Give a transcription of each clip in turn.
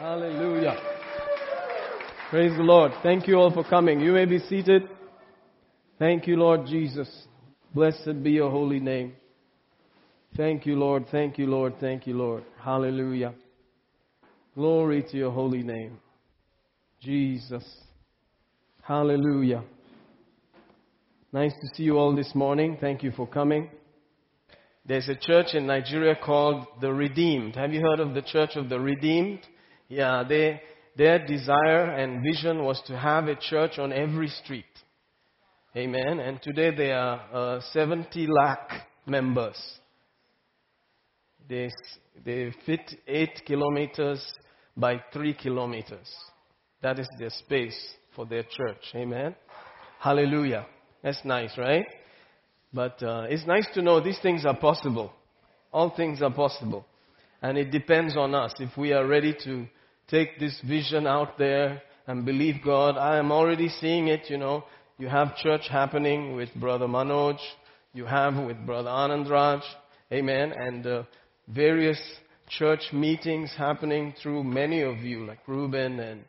Hallelujah. Praise the Lord. Thank you all for coming. You may be seated. Thank you, Lord Jesus. Blessed be your holy name. Thank you, Lord. Thank you, Lord. Thank you, Lord. Hallelujah. Glory to your holy name. Jesus. Hallelujah. Nice to see you all this morning. Thank you for coming. There's a church in Nigeria called the Redeemed. Have you heard of the Church of the Redeemed? Yeah, they, their desire and vision was to have a church on every street. Amen. And today they are uh, 70 lakh members. They, they fit 8 kilometers by 3 kilometers. That is their space for their church. Amen. Hallelujah. That's nice, right? But uh, it's nice to know these things are possible. All things are possible. And it depends on us. If we are ready to take this vision out there and believe God, I am already seeing it, you know. You have church happening with Brother Manoj. You have with Brother Anand Raj. Amen. And uh, various church meetings happening through many of you, like Reuben and,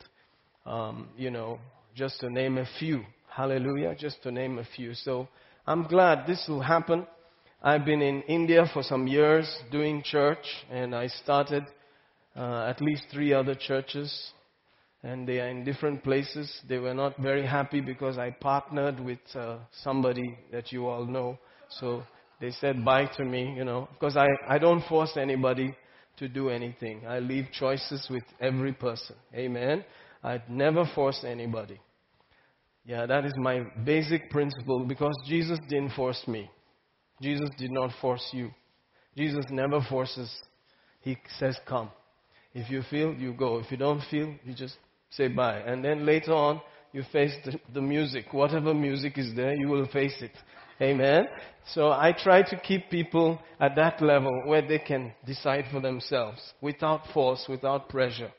um, you know, just to name a few. Hallelujah. Just to name a few. So I'm glad this will happen. I've been in India for some years doing church, and I started uh, at least three other churches, and they are in different places. They were not very happy because I partnered with uh, somebody that you all know. So they said bye to me, you know, because I, I don't force anybody to do anything. I leave choices with every person. Amen. I'd never force anybody. Yeah, that is my basic principle because Jesus didn't force me. Jesus did not force you. Jesus never forces. He says, come. If you feel, you go. If you don't feel, you just say bye. And then later on, you face the, the music. Whatever music is there, you will face it. Amen. So I try to keep people at that level where they can decide for themselves without force, without pressure.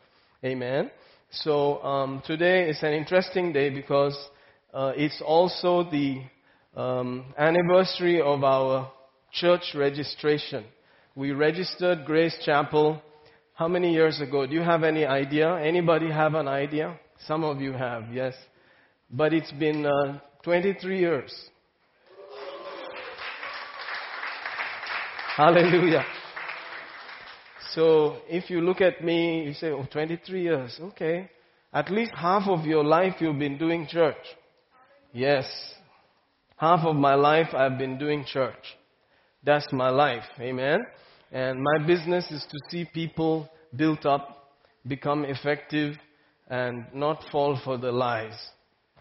Amen. So um, today is an interesting day because uh, it's also the um, anniversary of our church registration. We registered Grace Chapel how many years ago? Do you have any idea? Anybody have an idea? Some of you have, yes. But it's been uh, 23 years. Hallelujah. So if you look at me, you say, oh, 23 years. Okay. At least half of your life you've been doing church. Yes. Half of my life I've been doing church. That's my life. Amen. And my business is to see people built up, become effective, and not fall for the lies.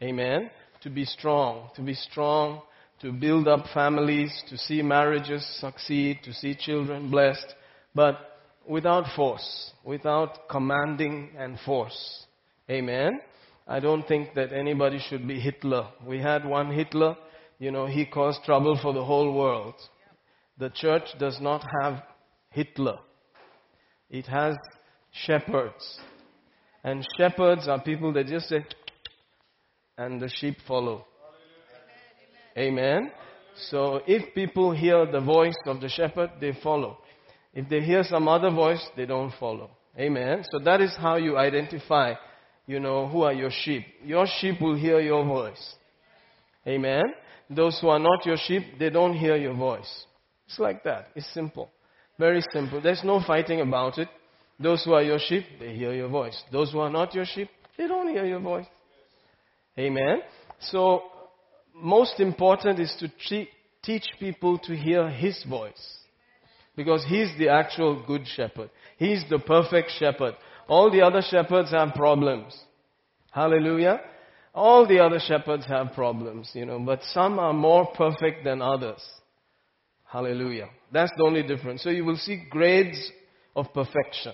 Amen. To be strong, to be strong, to build up families, to see marriages succeed, to see children blessed, but without force, without commanding and force. Amen. I don't think that anybody should be Hitler. We had one Hitler, you know, he caused trouble for the whole world. The church does not have Hitler. It has shepherds. And shepherds are people that just say, and the sheep follow. Amen. So if people hear the voice of the shepherd, they follow. If they hear some other voice, they don't follow. Amen. So that is how you identify, you know, who are your sheep. Your sheep will hear your voice. Amen. Those who are not your sheep, they don't hear your voice. It's like that. It's simple. Very simple. There's no fighting about it. Those who are your sheep, they hear your voice. Those who are not your sheep, they don't hear your voice. Amen. So most important is to teach people to hear His voice. Because He's the actual good shepherd. He's the perfect shepherd. All the other shepherds have problems. Hallelujah. All the other shepherds have problems, you know, but some are more perfect than others. Hallelujah. That's the only difference. So you will see grades of perfection.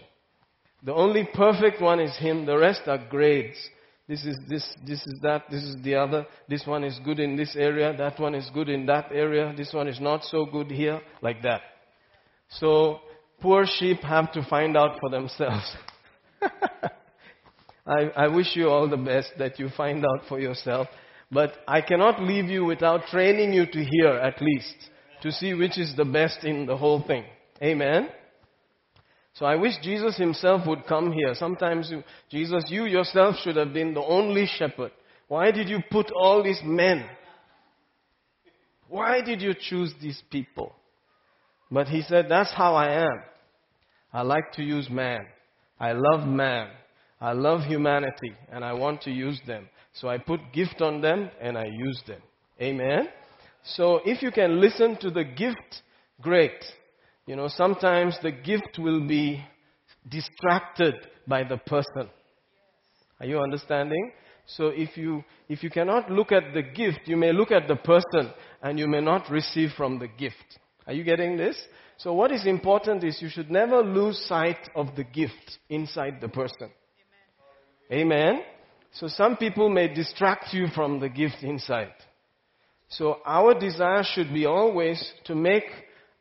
The only perfect one is Him. The rest are grades. This is this, this is that, this is the other. This one is good in this area, that one is good in that area, this one is not so good here, like that. So, poor sheep have to find out for themselves. I, I wish you all the best that you find out for yourself. But I cannot leave you without training you to hear at least, to see which is the best in the whole thing. Amen? So I wish Jesus himself would come here. Sometimes you, Jesus, you yourself should have been the only shepherd. Why did you put all these men? Why did you choose these people? But he said, that's how I am. I like to use man. I love man. I love humanity and I want to use them. So I put gift on them and I use them. Amen. So if you can listen to the gift, great. You know, sometimes the gift will be distracted by the person. Are you understanding? So if you, if you cannot look at the gift, you may look at the person and you may not receive from the gift. Are you getting this? So what is important is you should never lose sight of the gift inside the person. Amen. Amen. So some people may distract you from the gift inside. So our desire should be always to make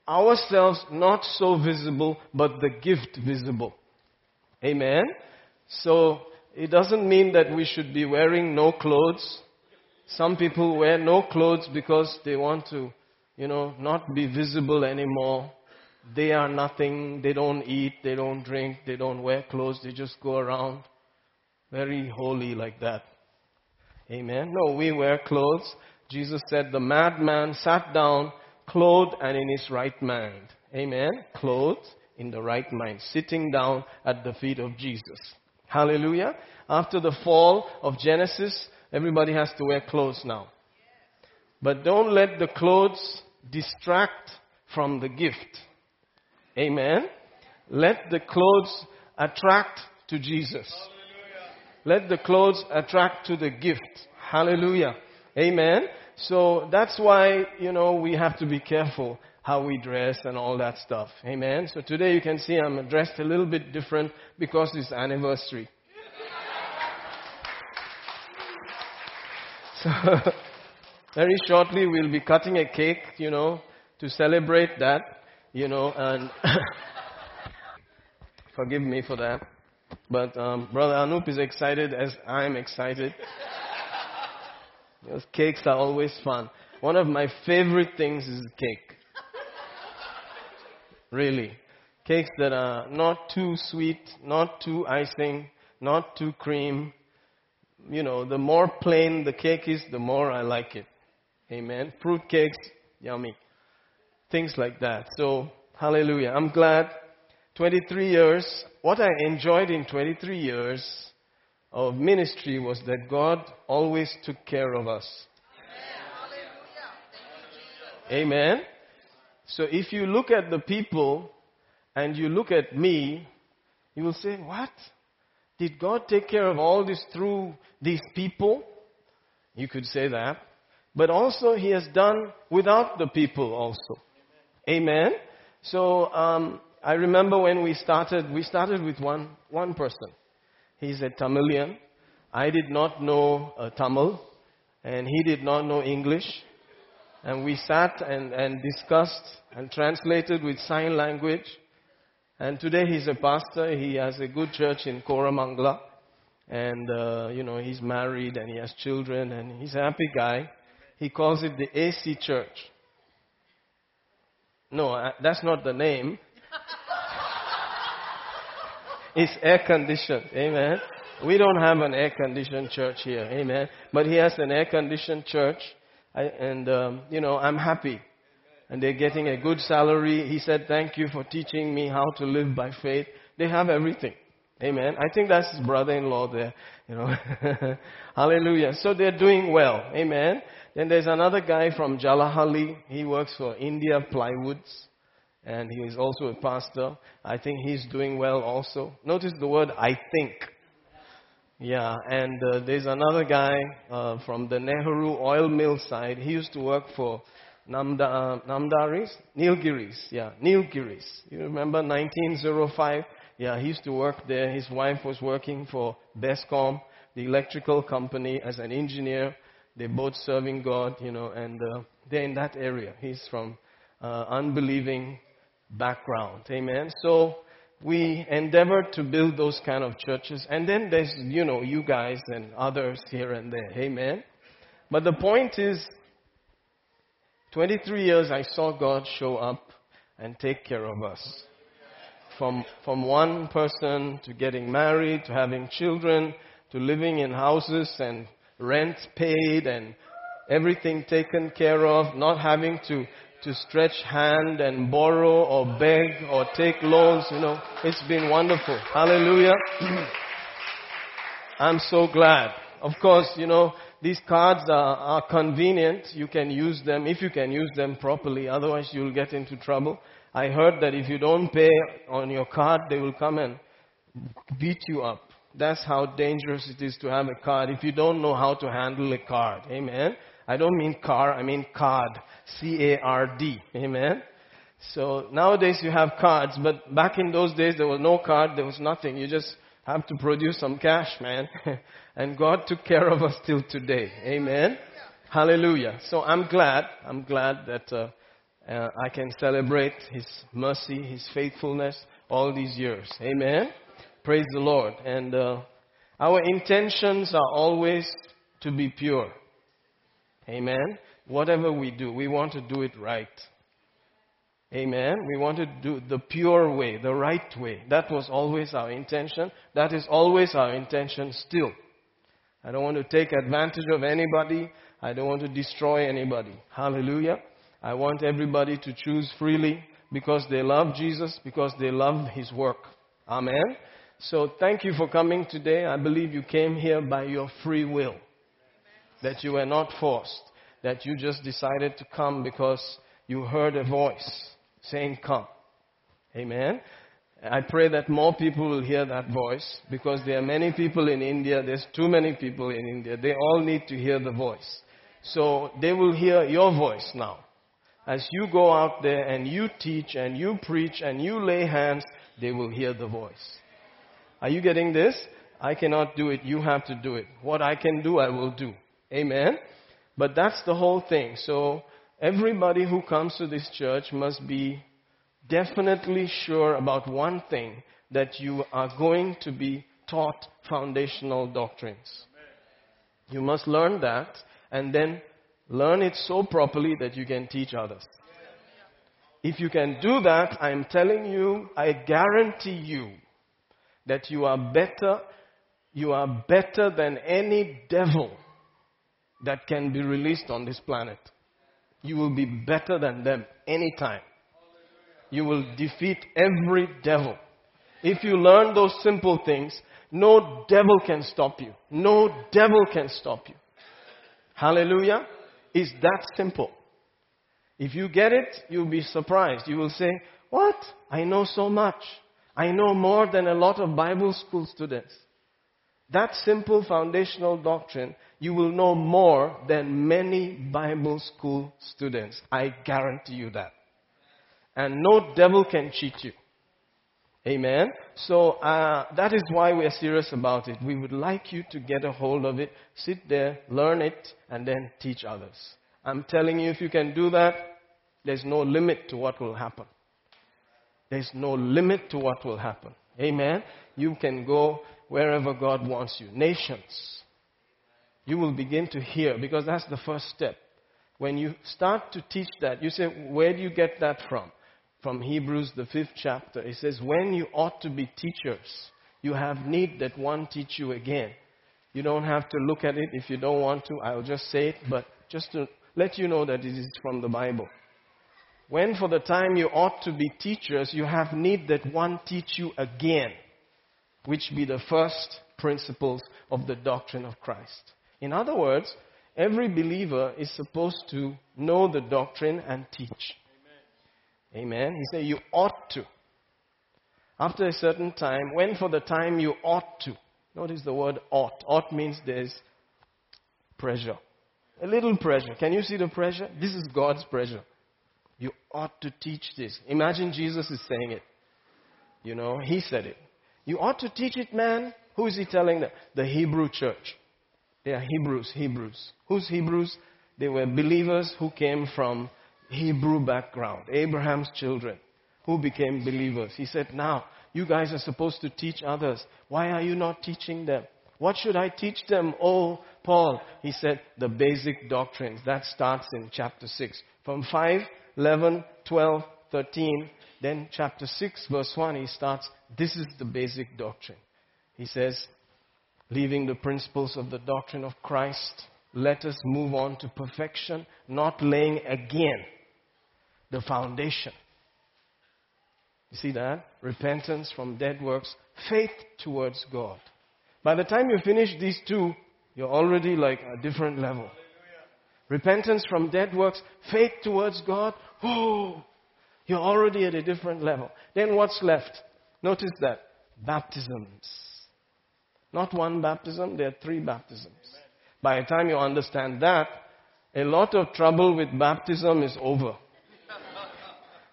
ourselves not so visible, but the gift visible. Amen. So it doesn't mean that we should be wearing no clothes. Some people wear no clothes because they want to, you know, not be visible anymore. They are nothing. They don't eat. They don't drink. They don't wear clothes. They just go around very holy like that. Amen. No, we wear clothes. Jesus said the madman sat down clothed and in his right mind. Amen. Clothed in the right mind, sitting down at the feet of Jesus. Hallelujah. After the fall of Genesis, everybody has to wear clothes now. But don't let the clothes distract from the gift. Amen. Let the clothes attract to Jesus. Let the clothes attract to the gift. Hallelujah. Amen. So that's why, you know, we have to be careful how we dress and all that stuff. Amen. So today you can see I'm dressed a little bit different because it's anniversary. So very shortly we'll be cutting a cake, you know, to celebrate that, you know, and forgive me for that. But um, Brother Anup is excited as I'm excited. Those cakes are always fun. One of my favorite things is cake. Really. Cakes that are not too sweet, not too icing, not too cream. You know, the more plain the cake is, the more I like it. Amen. Fruit cakes, yummy. Things like that. So, hallelujah. I'm glad. 23 years. What I enjoyed in 23 years of ministry was that God always took care of us. Amen. Amen. So if you look at the people and you look at me, you will say, What? Did God take care of all this through these people? You could say that. But also, He has done without the people also. Amen. So, um, I remember when we started, we started with one, one person. He's a Tamilian. I did not know uh, Tamil, and he did not know English. And we sat and, and discussed and translated with sign language. And today he's a pastor. He has a good church in Koramangala. And, uh, you know, he's married and he has children and he's a happy guy. He calls it the AC Church. No, uh, that's not the name. It's air conditioned. Amen. We don't have an air conditioned church here. Amen. But he has an air conditioned church. I, and, um, you know, I'm happy. And they're getting a good salary. He said, thank you for teaching me how to live by faith. They have everything. Amen. I think that's his brother-in-law there. You know. Hallelujah. So they're doing well. Amen. Then there's another guy from Jalahali. He works for India Plywoods and he is also a pastor. I think he's doing well also. Notice the word I think. Yeah, and uh, there's another guy uh, from the Nehru oil mill side. He used to work for Namda, uh, Namdaris? Nilgiris, yeah, Nilgiris. You remember 1905? Yeah, he used to work there. His wife was working for Bescom, the electrical company, as an engineer. They're both serving God, you know, and uh, they're in that area. He's from uh, unbelieving background. Amen. So we endeavor to build those kind of churches. And then there's, you know, you guys and others here and there. Amen. But the point is, 23 years I saw God show up and take care of us. from, from one person to getting married, to having children, to living in houses and rent paid and everything taken care of, not having to, to stretch hand and borrow or beg or take loans, you know. It's been wonderful. Hallelujah. I'm so glad. Of course, you know, these cards are, are convenient. You can use them if you can use them properly. Otherwise, you'll get into trouble. I heard that if you don't pay on your card, they will come and beat you up. That's how dangerous it is to have a card if you don't know how to handle a card. Amen. I don't mean car, I mean card. C-A-R-D. Amen. So nowadays you have cards, but back in those days there was no card, there was nothing. You just have to produce some cash, man. and God took care of us till today. Amen. Hallelujah. So I'm glad, I'm glad that uh, uh, I can celebrate His mercy, His faithfulness all these years. Amen. Praise the Lord. And uh, our intentions are always to be pure. Amen. Whatever we do, we want to do it right. Amen. We want to do the pure way, the right way. That was always our intention. That is always our intention still. I don't want to take advantage of anybody. I don't want to destroy anybody. Hallelujah. I want everybody to choose freely because they love Jesus, because they love His work. Amen. So thank you for coming today. I believe you came here by your free will. That you were not forced. That you just decided to come because you heard a voice saying, Come. Amen. I pray that more people will hear that voice because there are many people in India. There's too many people in India. They all need to hear the voice. So they will hear your voice now. As you go out there and you teach and you preach and you lay hands, they will hear the voice. Are you getting this? I cannot do it. You have to do it. What I can do, I will do. Amen. But that's the whole thing. So everybody who comes to this church must be definitely sure about one thing that you are going to be taught foundational doctrines. You must learn that and then learn it so properly that you can teach others. If you can do that, I'm telling you, I guarantee you that you are better, you are better than any devil that can be released on this planet. You will be better than them anytime. You will defeat every devil. If you learn those simple things, no devil can stop you. No devil can stop you. Hallelujah. It's that simple. If you get it, you'll be surprised. You will say, What? I know so much. I know more than a lot of Bible school students. That simple foundational doctrine, you will know more than many Bible school students. I guarantee you that. And no devil can cheat you. Amen. So uh, that is why we are serious about it. We would like you to get a hold of it, sit there, learn it, and then teach others. I'm telling you, if you can do that, there's no limit to what will happen. There's no limit to what will happen. Amen. You can go wherever God wants you. Nations. You will begin to hear because that's the first step. When you start to teach that, you say, Where do you get that from? From Hebrews, the fifth chapter. It says, When you ought to be teachers, you have need that one teach you again. You don't have to look at it if you don't want to. I'll just say it, but just to let you know that it is from the Bible. When for the time you ought to be teachers, you have need that one teach you again, which be the first principles of the doctrine of Christ. In other words, every believer is supposed to know the doctrine and teach. Amen. He said you ought to. After a certain time, when for the time you ought to. Notice the word ought. Ought means there's pressure. A little pressure. Can you see the pressure? This is God's pressure. You ought to teach this. Imagine Jesus is saying it. You know, he said it. You ought to teach it, man. Who is he telling that? The Hebrew church. They are Hebrews, Hebrews. Who's Hebrews? They were believers who came from Hebrew background, Abraham's children, who became believers. He said, Now, you guys are supposed to teach others. Why are you not teaching them? What should I teach them? Oh, Paul. He said, The basic doctrines. That starts in chapter 6. From 5 11, 12, 13, then chapter 6, verse 1, he starts, this is the basic doctrine. He says, leaving the principles of the doctrine of Christ, let us move on to perfection, not laying again the foundation. You see that? Repentance from dead works, faith towards God. By the time you finish these two, you're already like a different level. Repentance from dead works, faith towards God. Oh, you're already at a different level. Then what's left? Notice that. Baptisms. Not one baptism, there are three baptisms. By the time you understand that, a lot of trouble with baptism is over.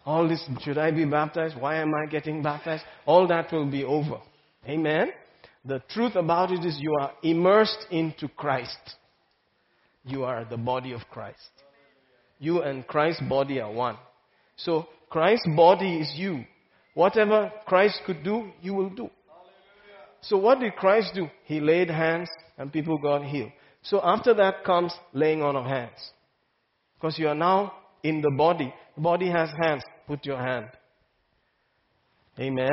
All this, should I be baptized? Why am I getting baptized? All that will be over. Amen? The truth about it is you are immersed into Christ. You are the body of Christ. You and Christ's body are one. So Christ's body is you. Whatever Christ could do, you will do. So what did Christ do? He laid hands and people got healed. So after that comes laying on of hands. Because you are now in the body. The body has hands. Put your hand. Amen.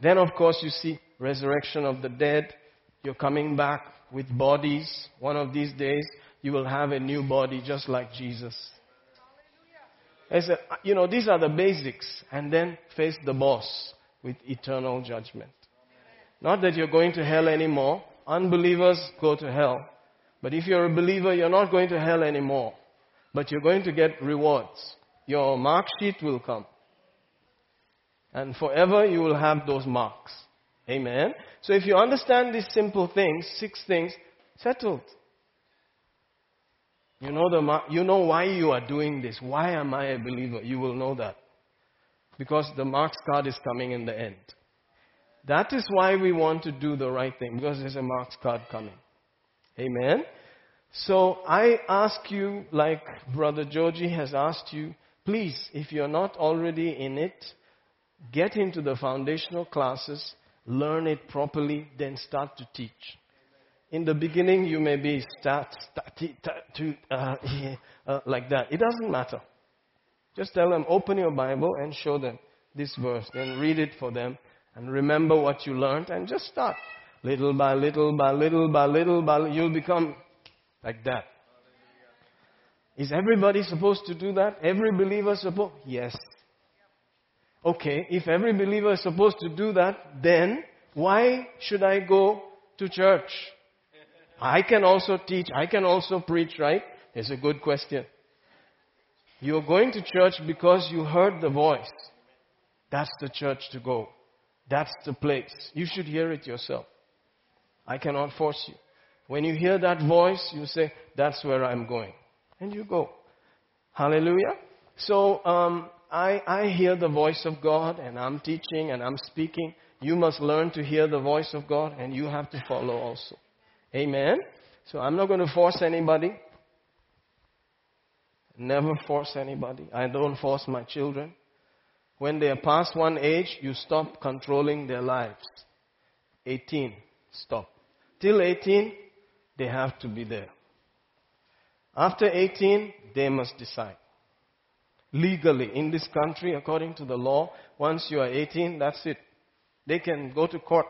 Then of course you see resurrection of the dead. You're coming back with bodies. One of these days you will have a new body just like Jesus. I said, you know, these are the basics. And then face the boss with eternal judgment. Not that you're going to hell anymore. Unbelievers go to hell. But if you're a believer, you're not going to hell anymore. But you're going to get rewards. Your mark sheet will come. And forever you will have those marks. Amen. So if you understand these simple things, six things, settled. You know, the, you know why you are doing this. Why am I a believer? You will know that. Because the marks card is coming in the end. That is why we want to do the right thing, because there's a marks card coming. Amen. So I ask you, like Brother Georgie has asked you, please, if you're not already in it, get into the foundational classes, learn it properly, then start to teach. In the beginning, you may be start, start to, uh, uh, like that. It doesn't matter. Just tell them, open your Bible and show them this verse. Then read it for them and remember what you learned and just start. Little by little by little by little by little, you'll become like that. Is everybody supposed to do that? Every believer supposed? Yes. Okay, if every believer is supposed to do that, then why should I go to church? I can also teach, I can also preach, right? It's a good question. You're going to church because you heard the voice. That's the church to go. That's the place. You should hear it yourself. I cannot force you. When you hear that voice, you say, That's where I'm going. And you go. Hallelujah. So, um, I, I hear the voice of God and I'm teaching and I'm speaking. You must learn to hear the voice of God and you have to follow also. Amen. So I'm not going to force anybody. Never force anybody. I don't force my children. When they are past one age, you stop controlling their lives. 18, stop. Till 18, they have to be there. After 18, they must decide. Legally, in this country, according to the law, once you are 18, that's it. They can go to court.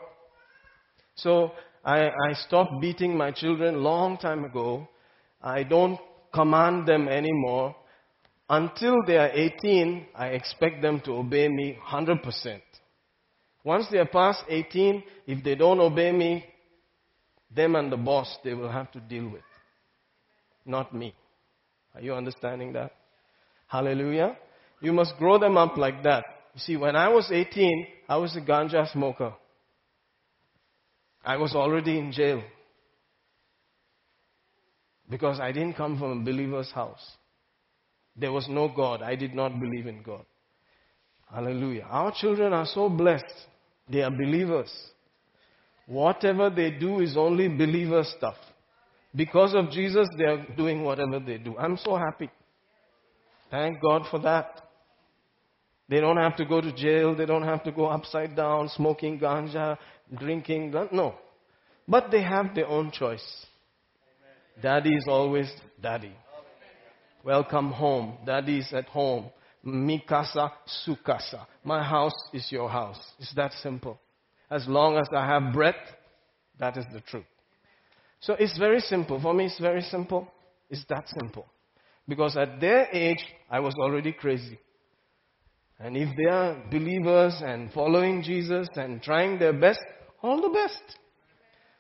So I, I stopped beating my children long time ago. I don't command them anymore. Until they are 18, I expect them to obey me 100%. Once they are past 18, if they don't obey me, them and the boss they will have to deal with. Not me. Are you understanding that? Hallelujah. You must grow them up like that. You see, when I was 18, I was a ganja smoker. I was already in jail. Because I didn't come from a believer's house. There was no God. I did not believe in God. Hallelujah. Our children are so blessed. They are believers. Whatever they do is only believer stuff. Because of Jesus, they are doing whatever they do. I'm so happy. Thank God for that. They don't have to go to jail. They don't have to go upside down, smoking ganja, drinking. No. But they have their own choice. Daddy is always daddy. Welcome home. Daddy is at home. Mikasa sukasa. My house is your house. It's that simple. As long as I have breath, that is the truth. So it's very simple. For me, it's very simple. It's that simple. Because at their age, I was already crazy. And if they are believers and following Jesus and trying their best, all the best.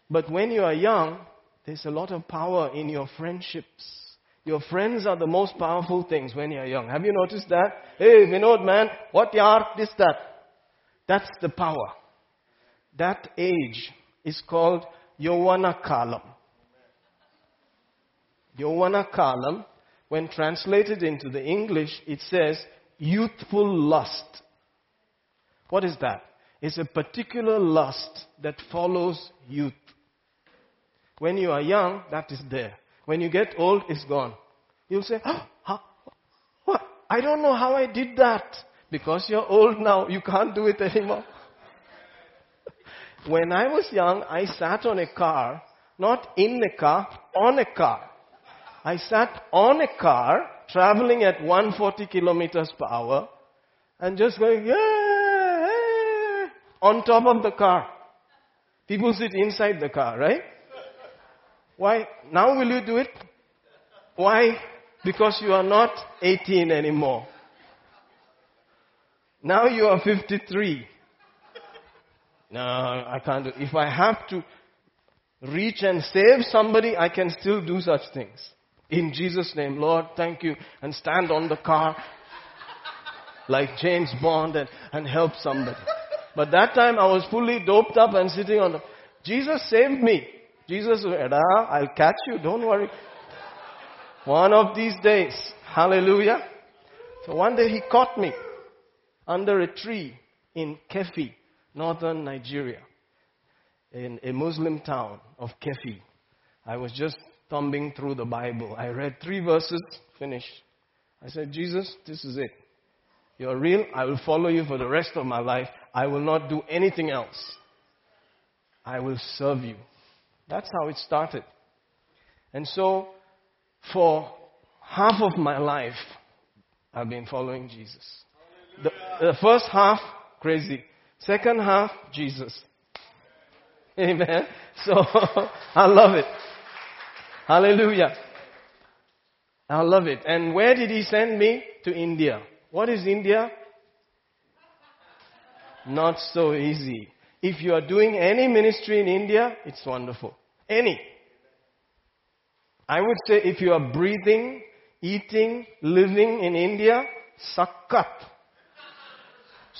But when you are young, there's a lot of power in your friendships. Your friends are the most powerful things when you're young. Have you noticed that? Hey, Vinod man, what yar, this, that. That's the power. That age is called Yovana Kalam. Yovana Kalam, when translated into the English, it says youthful lust. What is that? It's a particular lust that follows youth. When you are young, that is there. When you get old, it's gone. You'll say, oh, what? I don't know how I did that. Because you're old now, you can't do it anymore. when I was young, I sat on a car, not in a car, on a car. I sat on a car, traveling at 140 kilometers per hour, and just going, yeah, yeah, on top of the car. People sit inside the car, right? Why? Now will you do it? Why? Because you are not 18 anymore. Now you are 53. No, I can't do If I have to reach and save somebody, I can still do such things. In Jesus' name, Lord, thank you. And stand on the car like James Bond and, and help somebody. But that time I was fully doped up and sitting on the, Jesus saved me. Jesus said, ah, I'll catch you, don't worry. One of these days, hallelujah. So one day he caught me under a tree in Keffi, northern Nigeria, in a Muslim town of Keffi. I was just thumbing through the Bible. I read three verses, finished. I said, Jesus, this is it. You're real. I will follow you for the rest of my life. I will not do anything else. I will serve you. That's how it started. And so, for half of my life, I've been following Jesus. The, the first half, crazy. Second half, Jesus. Amen. So, I love it. Hallelujah. I love it. And where did he send me? To India. What is India? Not so easy. If you are doing any ministry in India, it's wonderful. Any. I would say if you are breathing, eating, living in India, sakat.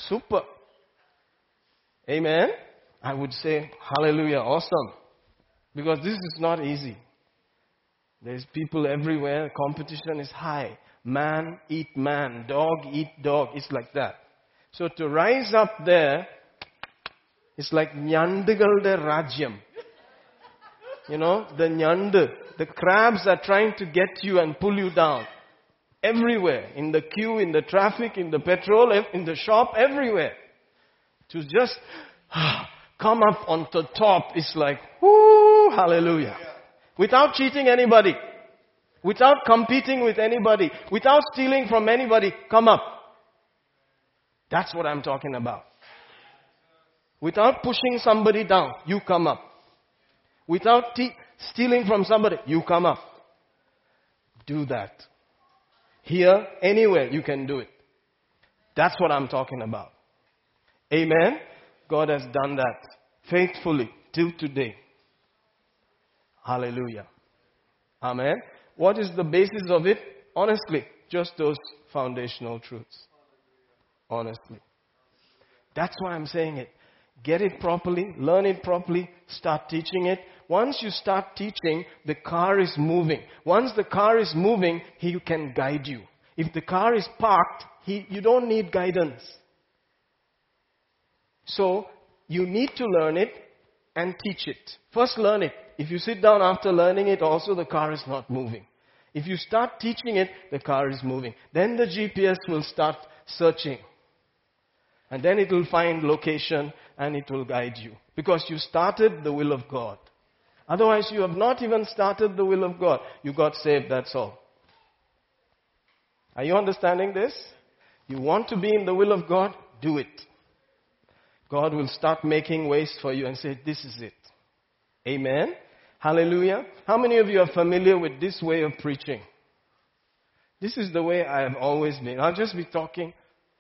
Super. Amen. I would say hallelujah, awesome. Because this is not easy. There's people everywhere, competition is high. Man eat man, dog eat dog. It's like that. So to rise up there, it's like Nyandugalde Rajyam. You know, the Nyandu, the crabs are trying to get you and pull you down. Everywhere. In the queue, in the traffic, in the petrol, in the shop, everywhere. To just ah, come up on the top is like, whoo, hallelujah. Without cheating anybody. Without competing with anybody. Without stealing from anybody. Come up. That's what I'm talking about. Without pushing somebody down, you come up. Without te- stealing from somebody, you come up. Do that. Here, anywhere, you can do it. That's what I'm talking about. Amen. God has done that faithfully till today. Hallelujah. Amen. What is the basis of it? Honestly, just those foundational truths. Honestly. That's why I'm saying it. Get it properly, learn it properly, start teaching it. Once you start teaching, the car is moving. Once the car is moving, he can guide you. If the car is parked, he, you don't need guidance. So, you need to learn it and teach it. First learn it. If you sit down after learning it, also the car is not moving. If you start teaching it, the car is moving. Then the GPS will start searching. And then it will find location and it will guide you. Because you started the will of God. Otherwise, you have not even started the will of God. You got saved, that's all. Are you understanding this? You want to be in the will of God? Do it. God will start making ways for you and say, This is it. Amen. Hallelujah. How many of you are familiar with this way of preaching? This is the way I have always been. I'll just be talking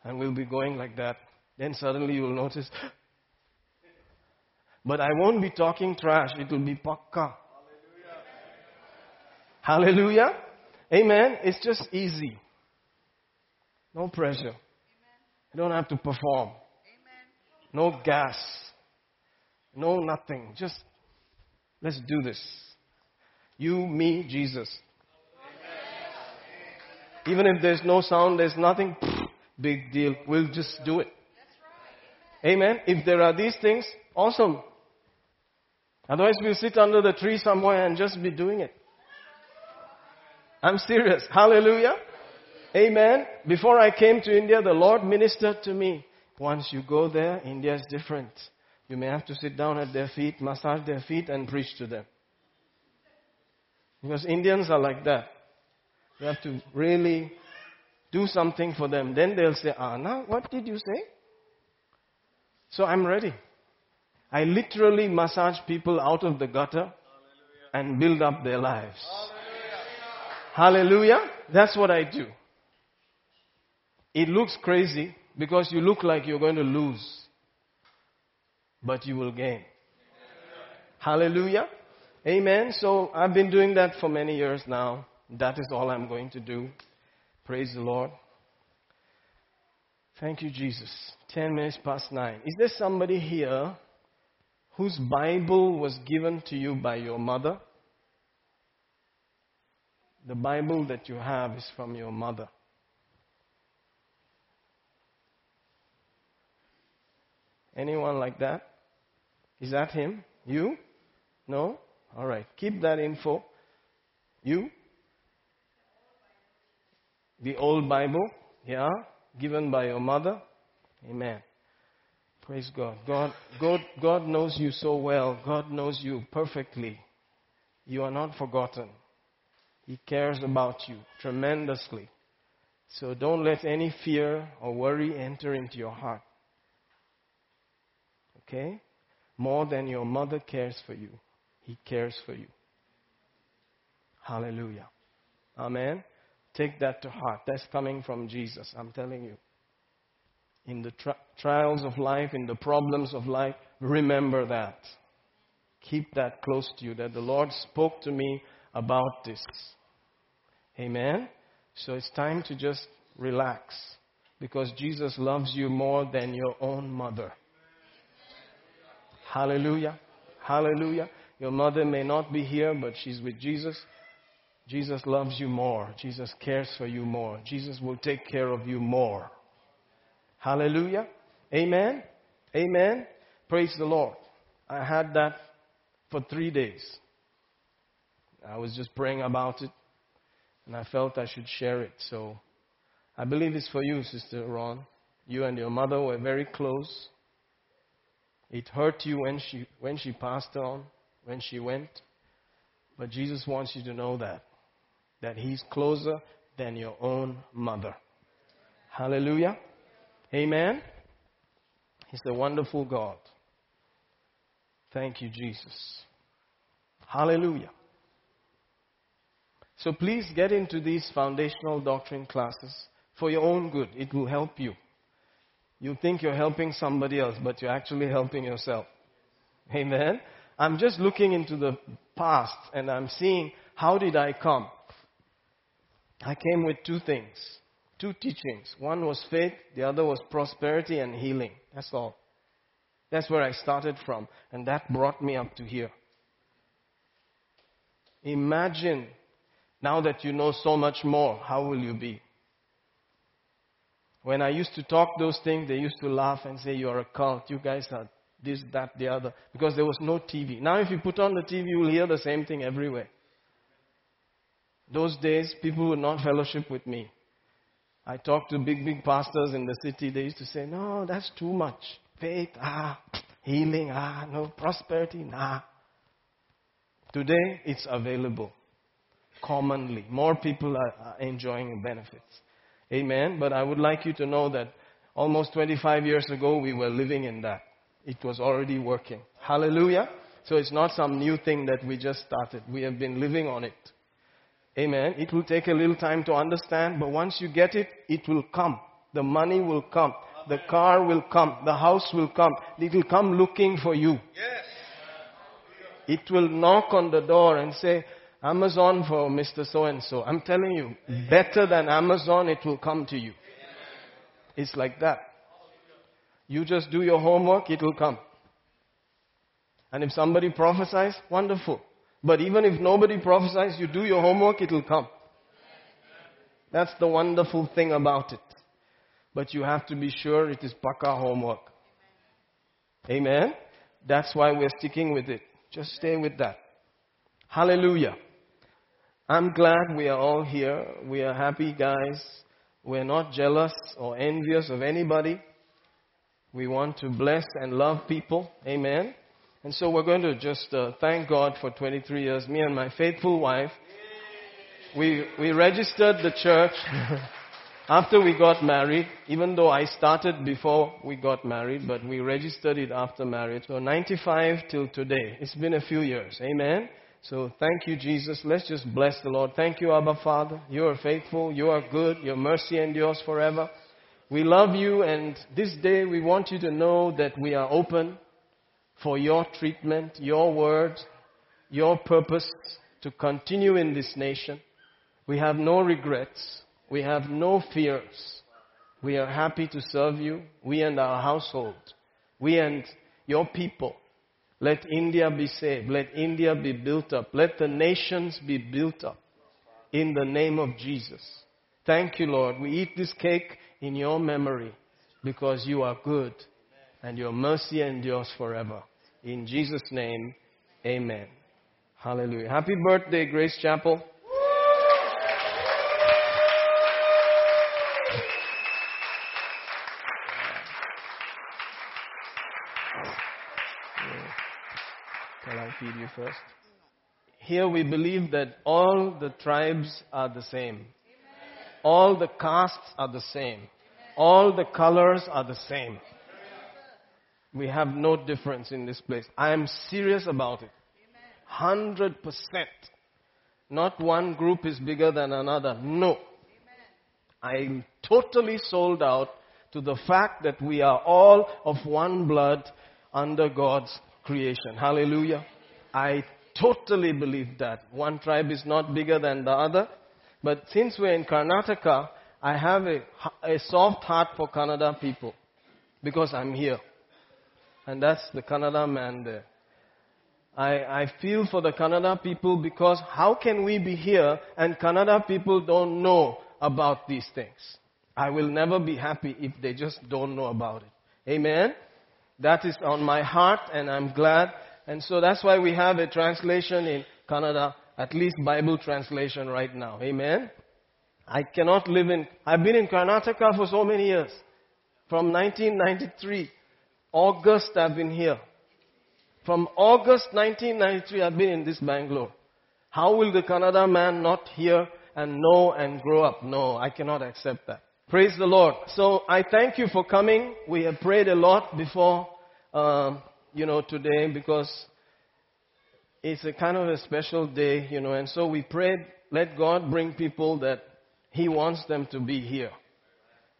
and we'll be going like that. Then suddenly you will notice. But I won't be talking trash. It will be pakka. Hallelujah. Hallelujah. Amen. It's just easy. No pressure. Amen. You don't have to perform. Amen. No gas. No nothing. Just let's do this. You, me, Jesus. Amen. Even if there's no sound, there's nothing, big deal. We'll just do it. Amen. If there are these things, awesome. Otherwise, we'll sit under the tree somewhere and just be doing it. I'm serious. Hallelujah. Amen. Before I came to India, the Lord ministered to me. Once you go there, India is different. You may have to sit down at their feet, massage their feet, and preach to them. Because Indians are like that. You have to really do something for them. Then they'll say, Ah, now what did you say? So I'm ready. I literally massage people out of the gutter and build up their lives. Hallelujah. That's what I do. It looks crazy because you look like you're going to lose, but you will gain. Hallelujah. Amen. So I've been doing that for many years now. That is all I'm going to do. Praise the Lord. Thank you, Jesus. 10 minutes past 9. Is there somebody here whose Bible was given to you by your mother? The Bible that you have is from your mother. Anyone like that? Is that him? You? No? All right. Keep that info. You? The old Bible? Yeah? Given by your mother? Amen. Praise God. God, God. God knows you so well. God knows you perfectly. You are not forgotten. He cares about you tremendously. So don't let any fear or worry enter into your heart. Okay? More than your mother cares for you, He cares for you. Hallelujah. Amen. Take that to heart. That's coming from Jesus, I'm telling you. In the tri- trials of life, in the problems of life, remember that. Keep that close to you, that the Lord spoke to me about this. Amen? So it's time to just relax because Jesus loves you more than your own mother. Hallelujah. Hallelujah. Your mother may not be here, but she's with Jesus. Jesus loves you more. Jesus cares for you more. Jesus will take care of you more. Hallelujah. Amen. Amen. Praise the Lord. I had that for three days. I was just praying about it, and I felt I should share it. So I believe it's for you, Sister Ron. You and your mother were very close. It hurt you when she, when she passed on, when she went. But Jesus wants you to know that. That He's closer than your own mother. Hallelujah. Amen. He's a wonderful God. Thank you, Jesus. Hallelujah. So please get into these foundational doctrine classes for your own good. It will help you. You think you're helping somebody else, but you're actually helping yourself. Amen. I'm just looking into the past and I'm seeing how did I come? I came with two things, two teachings. One was faith, the other was prosperity and healing. That's all. That's where I started from, and that brought me up to here. Imagine now that you know so much more, how will you be? When I used to talk those things, they used to laugh and say, You're a cult. You guys are this, that, the other. Because there was no TV. Now, if you put on the TV, you will hear the same thing everywhere. Those days, people would not fellowship with me. I talked to big, big pastors in the city. They used to say, No, that's too much. Faith, ah, healing, ah, no, prosperity, nah. Today, it's available commonly. More people are, are enjoying benefits. Amen. But I would like you to know that almost 25 years ago we were living in that. It was already working. Hallelujah. So it's not some new thing that we just started. We have been living on it. Amen. It will take a little time to understand, but once you get it, it will come. The money will come. The car will come. The house will come. It will come looking for you. Yes. It will knock on the door and say, Amazon for Mr. So and so. I'm telling you, better than Amazon, it will come to you. It's like that. You just do your homework, it will come. And if somebody prophesies, wonderful. But even if nobody prophesies, you do your homework, it will come. That's the wonderful thing about it. But you have to be sure it is Paka homework. Amen? That's why we're sticking with it. Just stay with that. Hallelujah. I'm glad we are all here. We are happy guys. We're not jealous or envious of anybody. We want to bless and love people. Amen. And so we're going to just uh, thank God for 23 years. Me and my faithful wife, we, we registered the church after we got married, even though I started before we got married, but we registered it after marriage. So 95 till today. It's been a few years. Amen. So thank you, Jesus. Let's just bless the Lord. Thank you, Abba Father. You are faithful. You are good. Your mercy endures forever. We love you, and this day we want you to know that we are open for your treatment, your word, your purpose to continue in this nation. We have no regrets. We have no fears. We are happy to serve you, we and our household, we and your people. Let India be saved. Let India be built up. Let the nations be built up in the name of Jesus. Thank you, Lord. We eat this cake in your memory because you are good and your mercy endures forever. In Jesus' name, amen. Hallelujah. Happy birthday, Grace Chapel. Shall I feed you first? Here we believe that all the tribes are the same. All the castes are the same. All the colors are the same. We have no difference in this place. I am serious about it. 100%. Not one group is bigger than another. No. I'm totally sold out to the fact that we are all of one blood under God's creation. Hallelujah. I totally believe that. One tribe is not bigger than the other. But since we're in Karnataka, I have a, a soft heart for Kannada people because I'm here. And that's the Kannada man there. I, I feel for the Kannada people because how can we be here and Kannada people don't know about these things? I will never be happy if they just don't know about it. Amen? That is on my heart and I'm glad. And so that's why we have a translation in Kannada, at least Bible translation right now. Amen? I cannot live in, I've been in Karnataka for so many years. From 1993, August I've been here. From August 1993 I've been in this Bangalore. How will the Kannada man not hear and know and grow up? No, I cannot accept that. Praise the Lord. So I thank you for coming. We have prayed a lot before, um, you know, today because it's a kind of a special day, you know, and so we prayed, let God bring people that He wants them to be here.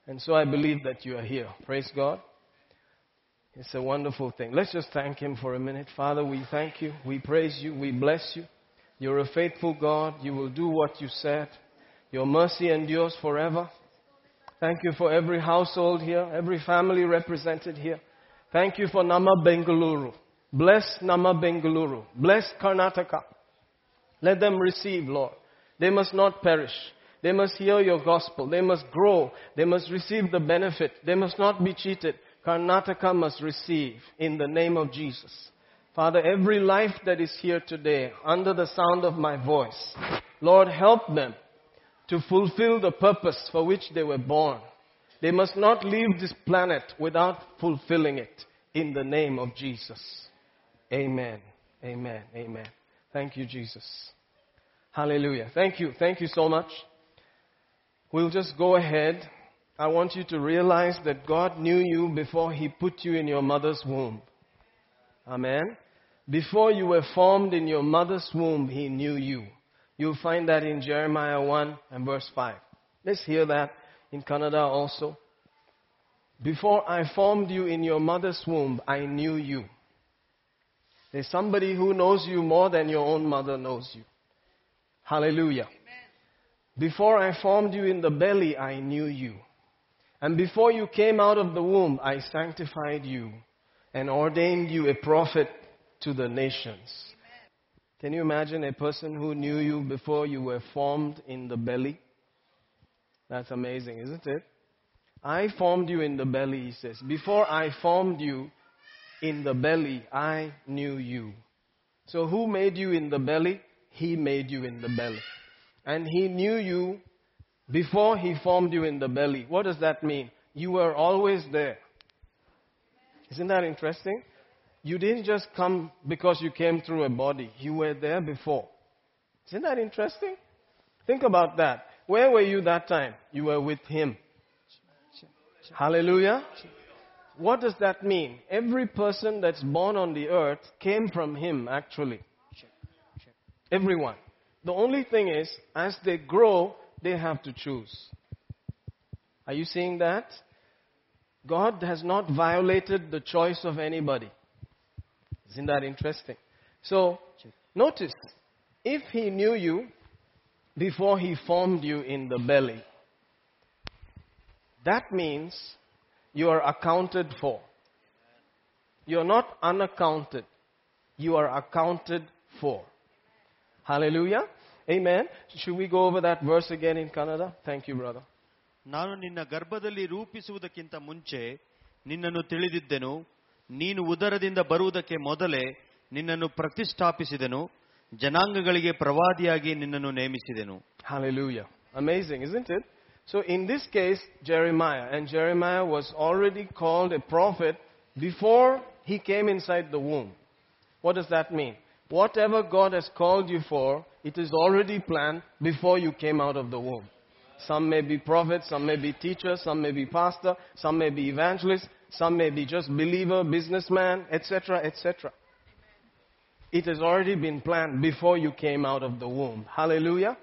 And so I believe that you are here. Praise God. It's a wonderful thing. Let's just thank Him for a minute. Father, we thank you. We praise you. We bless you. You're a faithful God. You will do what you said. Your mercy endures forever. Thank you for every household here, every family represented here. Thank you for Namma Bengaluru. Bless Namma Bengaluru. Bless Karnataka. Let them receive, Lord. They must not perish. They must hear your gospel. They must grow. They must receive the benefit. They must not be cheated. Karnataka must receive in the name of Jesus. Father, every life that is here today, under the sound of my voice, Lord, help them to fulfill the purpose for which they were born. They must not leave this planet without fulfilling it in the name of Jesus. Amen. Amen. Amen. Thank you, Jesus. Hallelujah. Thank you. Thank you so much. We'll just go ahead. I want you to realize that God knew you before He put you in your mother's womb. Amen. Before you were formed in your mother's womb, He knew you. You'll find that in Jeremiah 1 and verse 5. Let's hear that in Kannada also. Before I formed you in your mother's womb, I knew you. There's somebody who knows you more than your own mother knows you. Hallelujah. Before I formed you in the belly, I knew you. And before you came out of the womb, I sanctified you and ordained you a prophet to the nations. Can you imagine a person who knew you before you were formed in the belly? That's amazing, isn't it? I formed you in the belly, he says. Before I formed you in the belly, I knew you. So who made you in the belly? He made you in the belly. And he knew you before he formed you in the belly. What does that mean? You were always there. Isn't that interesting? You didn't just come because you came through a body. You were there before. Isn't that interesting? Think about that. Where were you that time? You were with him. Hallelujah. What does that mean? Every person that's born on the earth came from him, actually. Everyone. The only thing is, as they grow, they have to choose. Are you seeing that? God has not violated the choice of anybody. Isn't that interesting? So, notice, if He knew you before He formed you in the belly, that means you are accounted for. You are not unaccounted. You are accounted for. Hallelujah. Amen. Should we go over that verse again in Kannada? Thank you, brother. ನಾನು ನಿನ್ನ ಗರ್ಭದಲ್ಲಿ ರೂಪಿಸುವುದಕ್ಕಿಂತ ಮುಂಚೆ ನಿನ್ನನ್ನು ತಿಳಿದಿದ್ದೆನು ನೀನು ಉದರದಿಂದ ಬರುವುದಕ್ಕೆ ಮೊದಲೇ ನಿನ್ನನ್ನು ಪ್ರತಿಷ್ಠಾಪಿಸಿದೆನು ಜನಾಂಗಗಳಿಗೆ ಪ್ರವಾದಿಯಾಗಿ ನಿನ್ನನ್ನು ನೇಮಿಸಿದೆನು Hallelujah. Amazing, isn't it? So in this case, Jeremiah, and Jeremiah was already called a prophet before he came inside the womb. What does that mean? Whatever God has called you for, it is already planned before you came out of the womb. Some may be prophets, some may be teachers, some may be pastor, some may be evangelists, some may be just believer, businessman, etc., etc. It has already been planned before you came out of the womb. Hallelujah.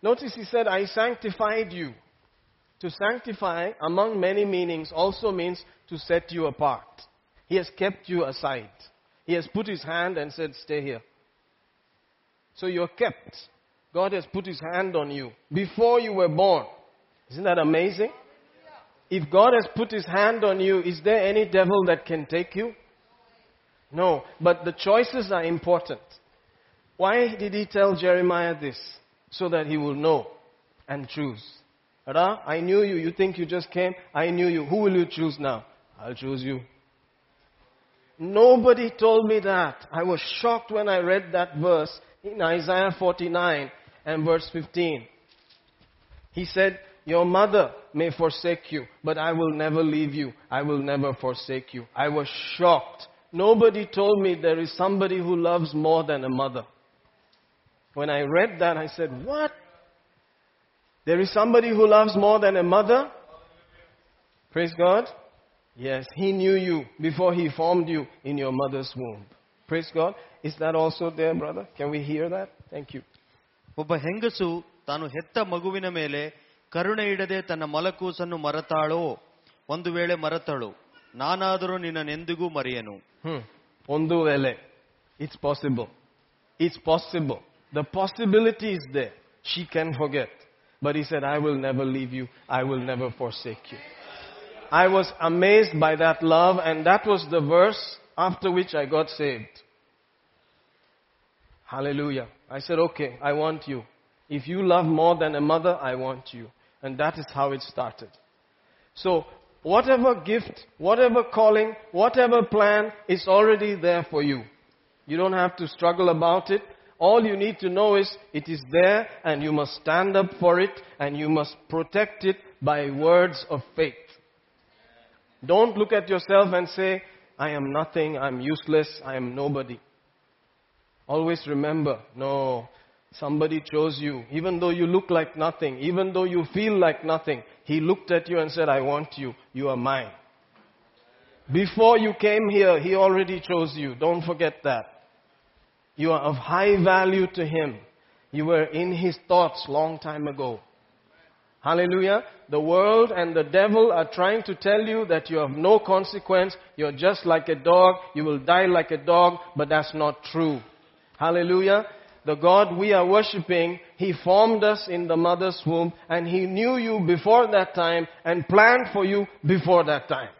Notice he said, I sanctified you. To sanctify, among many meanings, also means to set you apart. He has kept you aside. He has put his hand and said, Stay here. So you're kept. God has put his hand on you before you were born. Isn't that amazing? If God has put his hand on you, is there any devil that can take you? No. But the choices are important. Why did he tell Jeremiah this? So that he will know and choose. Ra, I knew you. You think you just came? I knew you. Who will you choose now? I'll choose you. Nobody told me that. I was shocked when I read that verse in Isaiah 49 and verse 15. He said, Your mother may forsake you, but I will never leave you. I will never forsake you. I was shocked. Nobody told me there is somebody who loves more than a mother. When I read that, I said, What? There is somebody who loves more than a mother? Praise God. Yes, He knew you before He formed you in your mother's womb. Praise God. Is that also there, brother? Can we hear that? Thank you. ಒಬ್ಬ ಹೆಂಗಸು ತಾನು ಹೆತ್ತ ಮಗುವಿನ ಮೇಲೆ ಕರುಣೆ ಇಡದೆ ತನ್ನ ಮಲಕೂಸನ್ನು ಮರತಾಳೋ ಒಂದು ವೇಳೆ ಮರತಳು ನಾನಾದರೂ ನಿನ್ನನೆಂದಿಗೂ ಮರೆಯನು Hmm. Ondu vele. It's possible. It's possible. The possibility is there. She can forget. But he said, I will never leave you. I will never forsake you. I was amazed by that love, and that was the verse after which I got saved. Hallelujah. I said, okay, I want you. If you love more than a mother, I want you. And that is how it started. So, whatever gift, whatever calling, whatever plan is already there for you. You don't have to struggle about it. All you need to know is it is there and you must stand up for it and you must protect it by words of faith. Don't look at yourself and say, I am nothing, I'm useless, I am nobody. Always remember, no, Somebody chose you. Even though you look like nothing, even though you feel like nothing, He looked at you and said, I want you. You are mine. Before you came here, He already chose you. Don't forget that. You are of high value to Him. You were in His thoughts long time ago. Hallelujah. The world and the devil are trying to tell you that you have no consequence. You're just like a dog. You will die like a dog, but that's not true. Hallelujah. The God we are worshipping, He formed us in the mother's womb and He knew you before that time and planned for you before that time.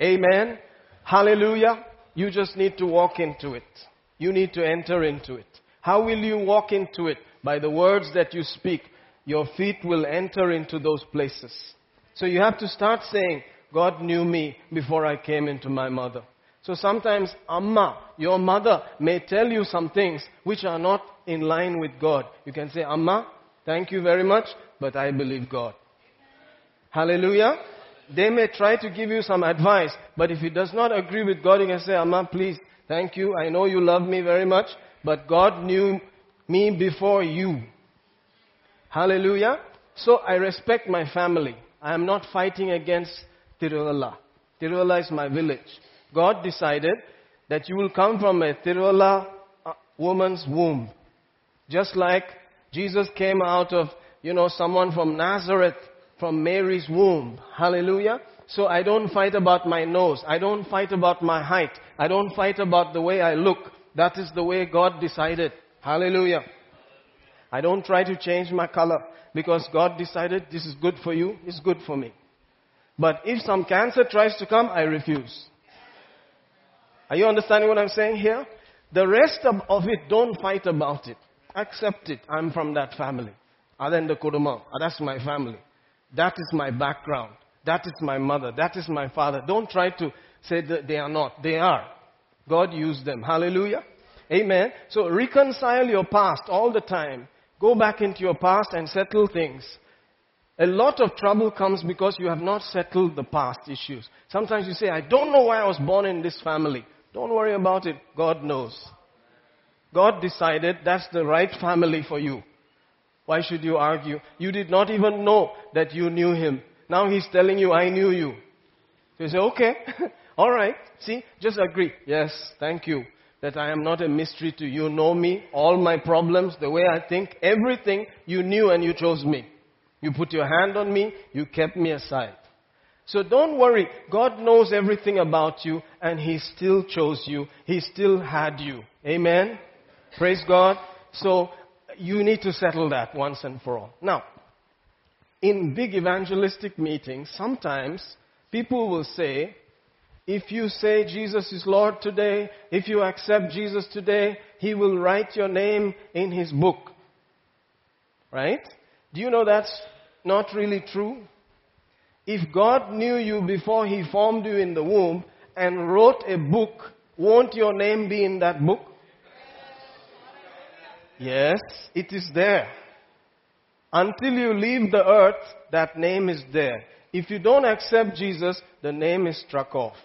Amen. Hallelujah. You just need to walk into it. You need to enter into it. How will you walk into it? By the words that you speak. Your feet will enter into those places. So you have to start saying, God knew me before I came into my mother. So sometimes Amma, your mother, may tell you some things which are not in line with God. You can say, Amma, thank you very much, but I believe God. Hallelujah. They may try to give you some advice, but if it does not agree with God, you can say, Amma, please, thank you. I know you love me very much, but God knew me before you. Hallelujah. So I respect my family. I am not fighting against Tiruvalla. Tiruvalla is my village. God decided that you will come from a Tiruvalla uh, woman's womb. Just like Jesus came out of, you know, someone from Nazareth, from Mary's womb. Hallelujah. So I don't fight about my nose. I don't fight about my height. I don't fight about the way I look. That is the way God decided. Hallelujah. I don't try to change my color because God decided this is good for you, it's good for me. But if some cancer tries to come, I refuse. Are you understanding what I'm saying here? The rest of, of it, don't fight about it. Accept it. I'm from that family. Other than the Kuduma. That's my family. That is my background. That is my mother. That is my father. Don't try to say that they are not. They are. God used them. Hallelujah. Amen. So reconcile your past all the time. Go back into your past and settle things. A lot of trouble comes because you have not settled the past issues. Sometimes you say, I don't know why I was born in this family. Don't worry about it. God knows. God decided that's the right family for you. Why should you argue? You did not even know that you knew him. Now he's telling you, I knew you. So you say, okay, alright. See, just agree. Yes, thank you. That I am not a mystery to you. Know me, all my problems, the way I think, everything you knew and you chose me. You put your hand on me, you kept me aside. So don't worry. God knows everything about you and He still chose you. He still had you. Amen? Praise God. So you need to settle that once and for all. Now, in big evangelistic meetings, sometimes people will say, if you say Jesus is Lord today, if you accept Jesus today, He will write your name in His book. Right? Do you know that's not really true? If God knew you before He formed you in the womb and wrote a book, won't your name be in that book? Yes, it is there. Until you leave the earth, that name is there. If you don't accept Jesus, the name is struck off.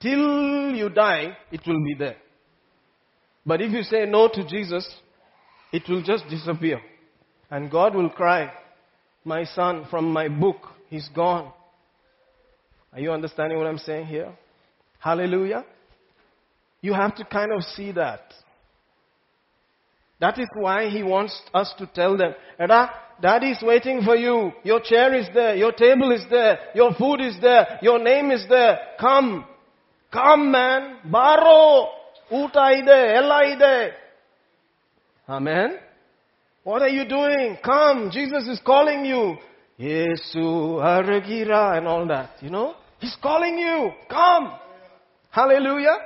Till you die, it will be there. But if you say no to Jesus, it will just disappear. And God will cry, My son, from my book, he's gone. Are you understanding what I'm saying here? Hallelujah. You have to kind of see that. That is why he wants us to tell them, Ada, daddy is waiting for you. Your chair is there. Your table is there. Your food is there. Your name is there. Come. Come man. Baro. Uta ide. Ella ide. Amen. What are you doing? Come. Jesus is calling you. Yesu Aragira and all that. You know? He's calling you. Come. Hallelujah.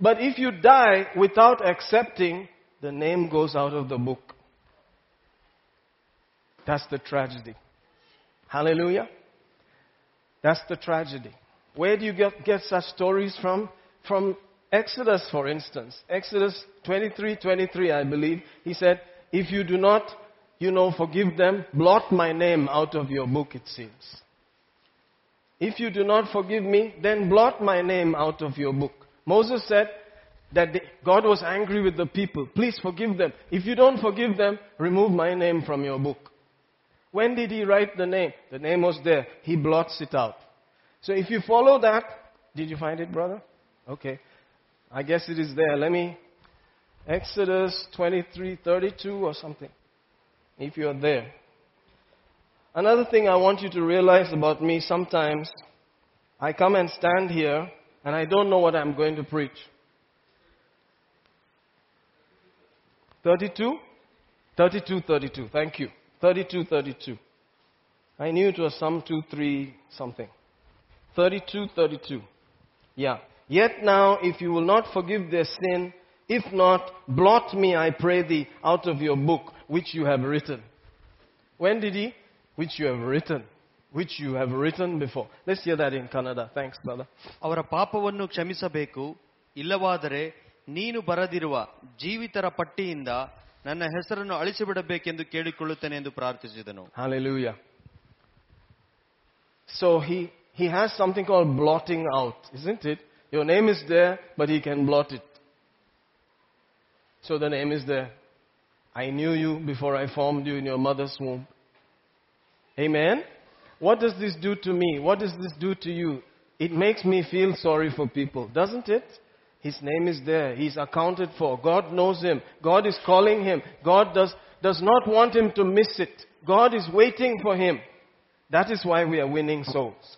But if you die without accepting the name goes out of the book. That's the tragedy. Hallelujah. That's the tragedy. Where do you get, get such stories from? From Exodus, for instance. Exodus 23 23, I believe. He said, If you do not, you know, forgive them, blot my name out of your book, it seems. If you do not forgive me, then blot my name out of your book. Moses said, that God was angry with the people. Please forgive them. If you don't forgive them, remove my name from your book. When did he write the name? The name was there. He blots it out. So if you follow that, did you find it, brother? Okay. I guess it is there. Let me, Exodus 23, 32 or something. If you're there. Another thing I want you to realize about me sometimes, I come and stand here and I don't know what I'm going to preach. 32? 32, 32. Thank you. 32, 32. I knew it was some 2, 3 something. 32 32. Yeah. Yet now, if you will not forgive their sin, if not, blot me, I pray thee, out of your book which you have written. When did he? Which you have written. Which you have written before. Let's hear that in Kannada. Thanks, brother. ಅವರ ಪಾಪವನ್ನು ಕ್ಷಮಿಸಬೇಕು ಇಲ್ಲವಾದರೆ ನೀನು ಬರೆದಿರುವ ಜೀವಿತರ ಪಟ್ಟಿಯಿಂದ ನನ್ನ ಹೆಸರನ್ನು ಅಳಿಸಿಬಿಡಬೇಕೆಂದು ಕೇಳಿಕೊಳ್ಳುತ್ತೇನೆ the ಪ್ರಾರ್ಥಿಸಿದನು Hallelujah. So he he has something called blotting out, isn't it? Your name is there, but he can blot it. So the name is there. I knew you before I formed you in your mother's womb. Amen? What does this do to me? What does this do to you? It makes me feel sorry for people, doesn't it? His name is there. He's accounted for. God knows him. God is calling him. God does, does not want him to miss it. God is waiting for him. That is why we are winning souls.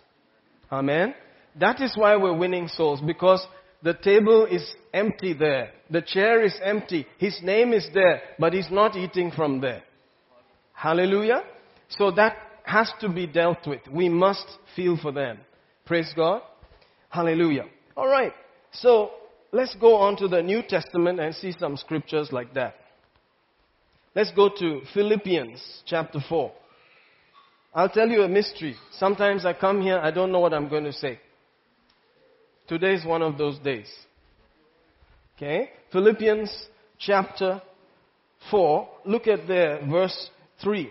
Amen? That is why we're winning souls because the table is empty there. The chair is empty. His name is there, but he's not eating from there. Hallelujah? So that has to be dealt with. We must feel for them. Praise God. Hallelujah. Alright. So let's go on to the New Testament and see some scriptures like that. Let's go to Philippians chapter 4. I'll tell you a mystery. Sometimes I come here, I don't know what I'm going to say. Today is one of those days. Okay? Philippians chapter 4. Look at there, verse 3.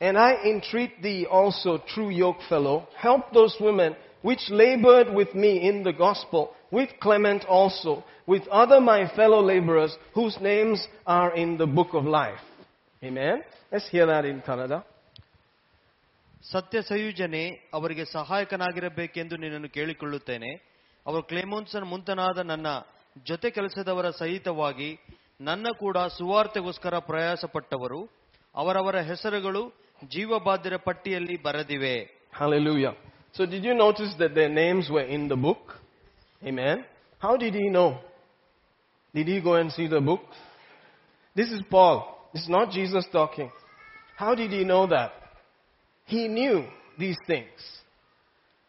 And I entreat thee also, true yokefellow, help those women which labored with me in the gospel, with Clement also, with other my fellow laborers, whose names are in the book of life. Amen? Let's hear that in Kannada. ಸತ್ಯ ಸಂಯೋಜನೆ ಅವರಿಗೆ ಸಹಾಯಕನಾಗಿರಬೇಕೆಂದು ನಿನ್ನನ್ನು ಕೇಳಿಕೊಳ್ಳುತ್ತೇನೆ ಅವರು ಕ್ಲೇಮೋನ್ಸನ್ ಮುಂತನಾದ ನನ್ನ ಜೊತೆ ಕೆಲಸದವರ ಸಹಿತವಾಗಿ ನನ್ನ ಕೂಡ ಸುವಾರ್ತೆಗೋಸ್ಕರ ಪ್ರಯಾಸಪಟ್ಟವರು ಅವರವರ ಹೆಸರುಗಳು ಜೀವಬಾಧ್ಯರ ಪಟ್ಟಿಯಲ್ಲಿ ಬರೆದಿವೆ Hallelujah. So did you notice that their names were in the book? Amen. How did he know? Did he go and see the book? This is Paul. Is not Jesus talking. How did he know that? He knew these things.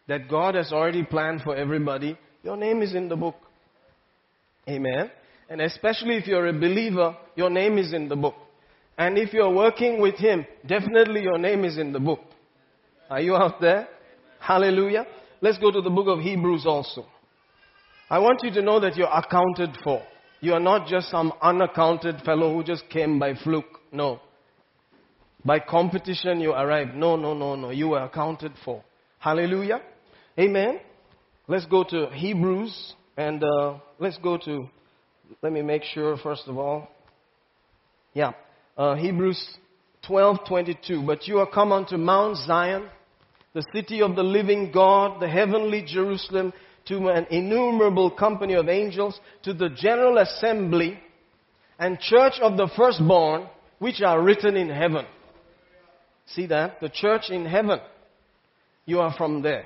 That God has already planned for everybody. Your name is in the book. Amen. And especially if you're a believer, your name is in the book. And if you're working with Him, definitely your name is in the book. Are you out there? Hallelujah. Let's go to the book of Hebrews also. I want you to know that you're accounted for. You are not just some unaccounted fellow who just came by fluke. No. By competition you arrive. No, no, no, no. You were accounted for. Hallelujah. Amen. Let's go to Hebrews and uh, let's go to, let me make sure first of all. Yeah. Uh, Hebrews 12:22. But you are come unto Mount Zion, the city of the living God, the heavenly Jerusalem, to an innumerable company of angels, to the general assembly and church of the firstborn, which are written in heaven. See that? The church in heaven. You are from there.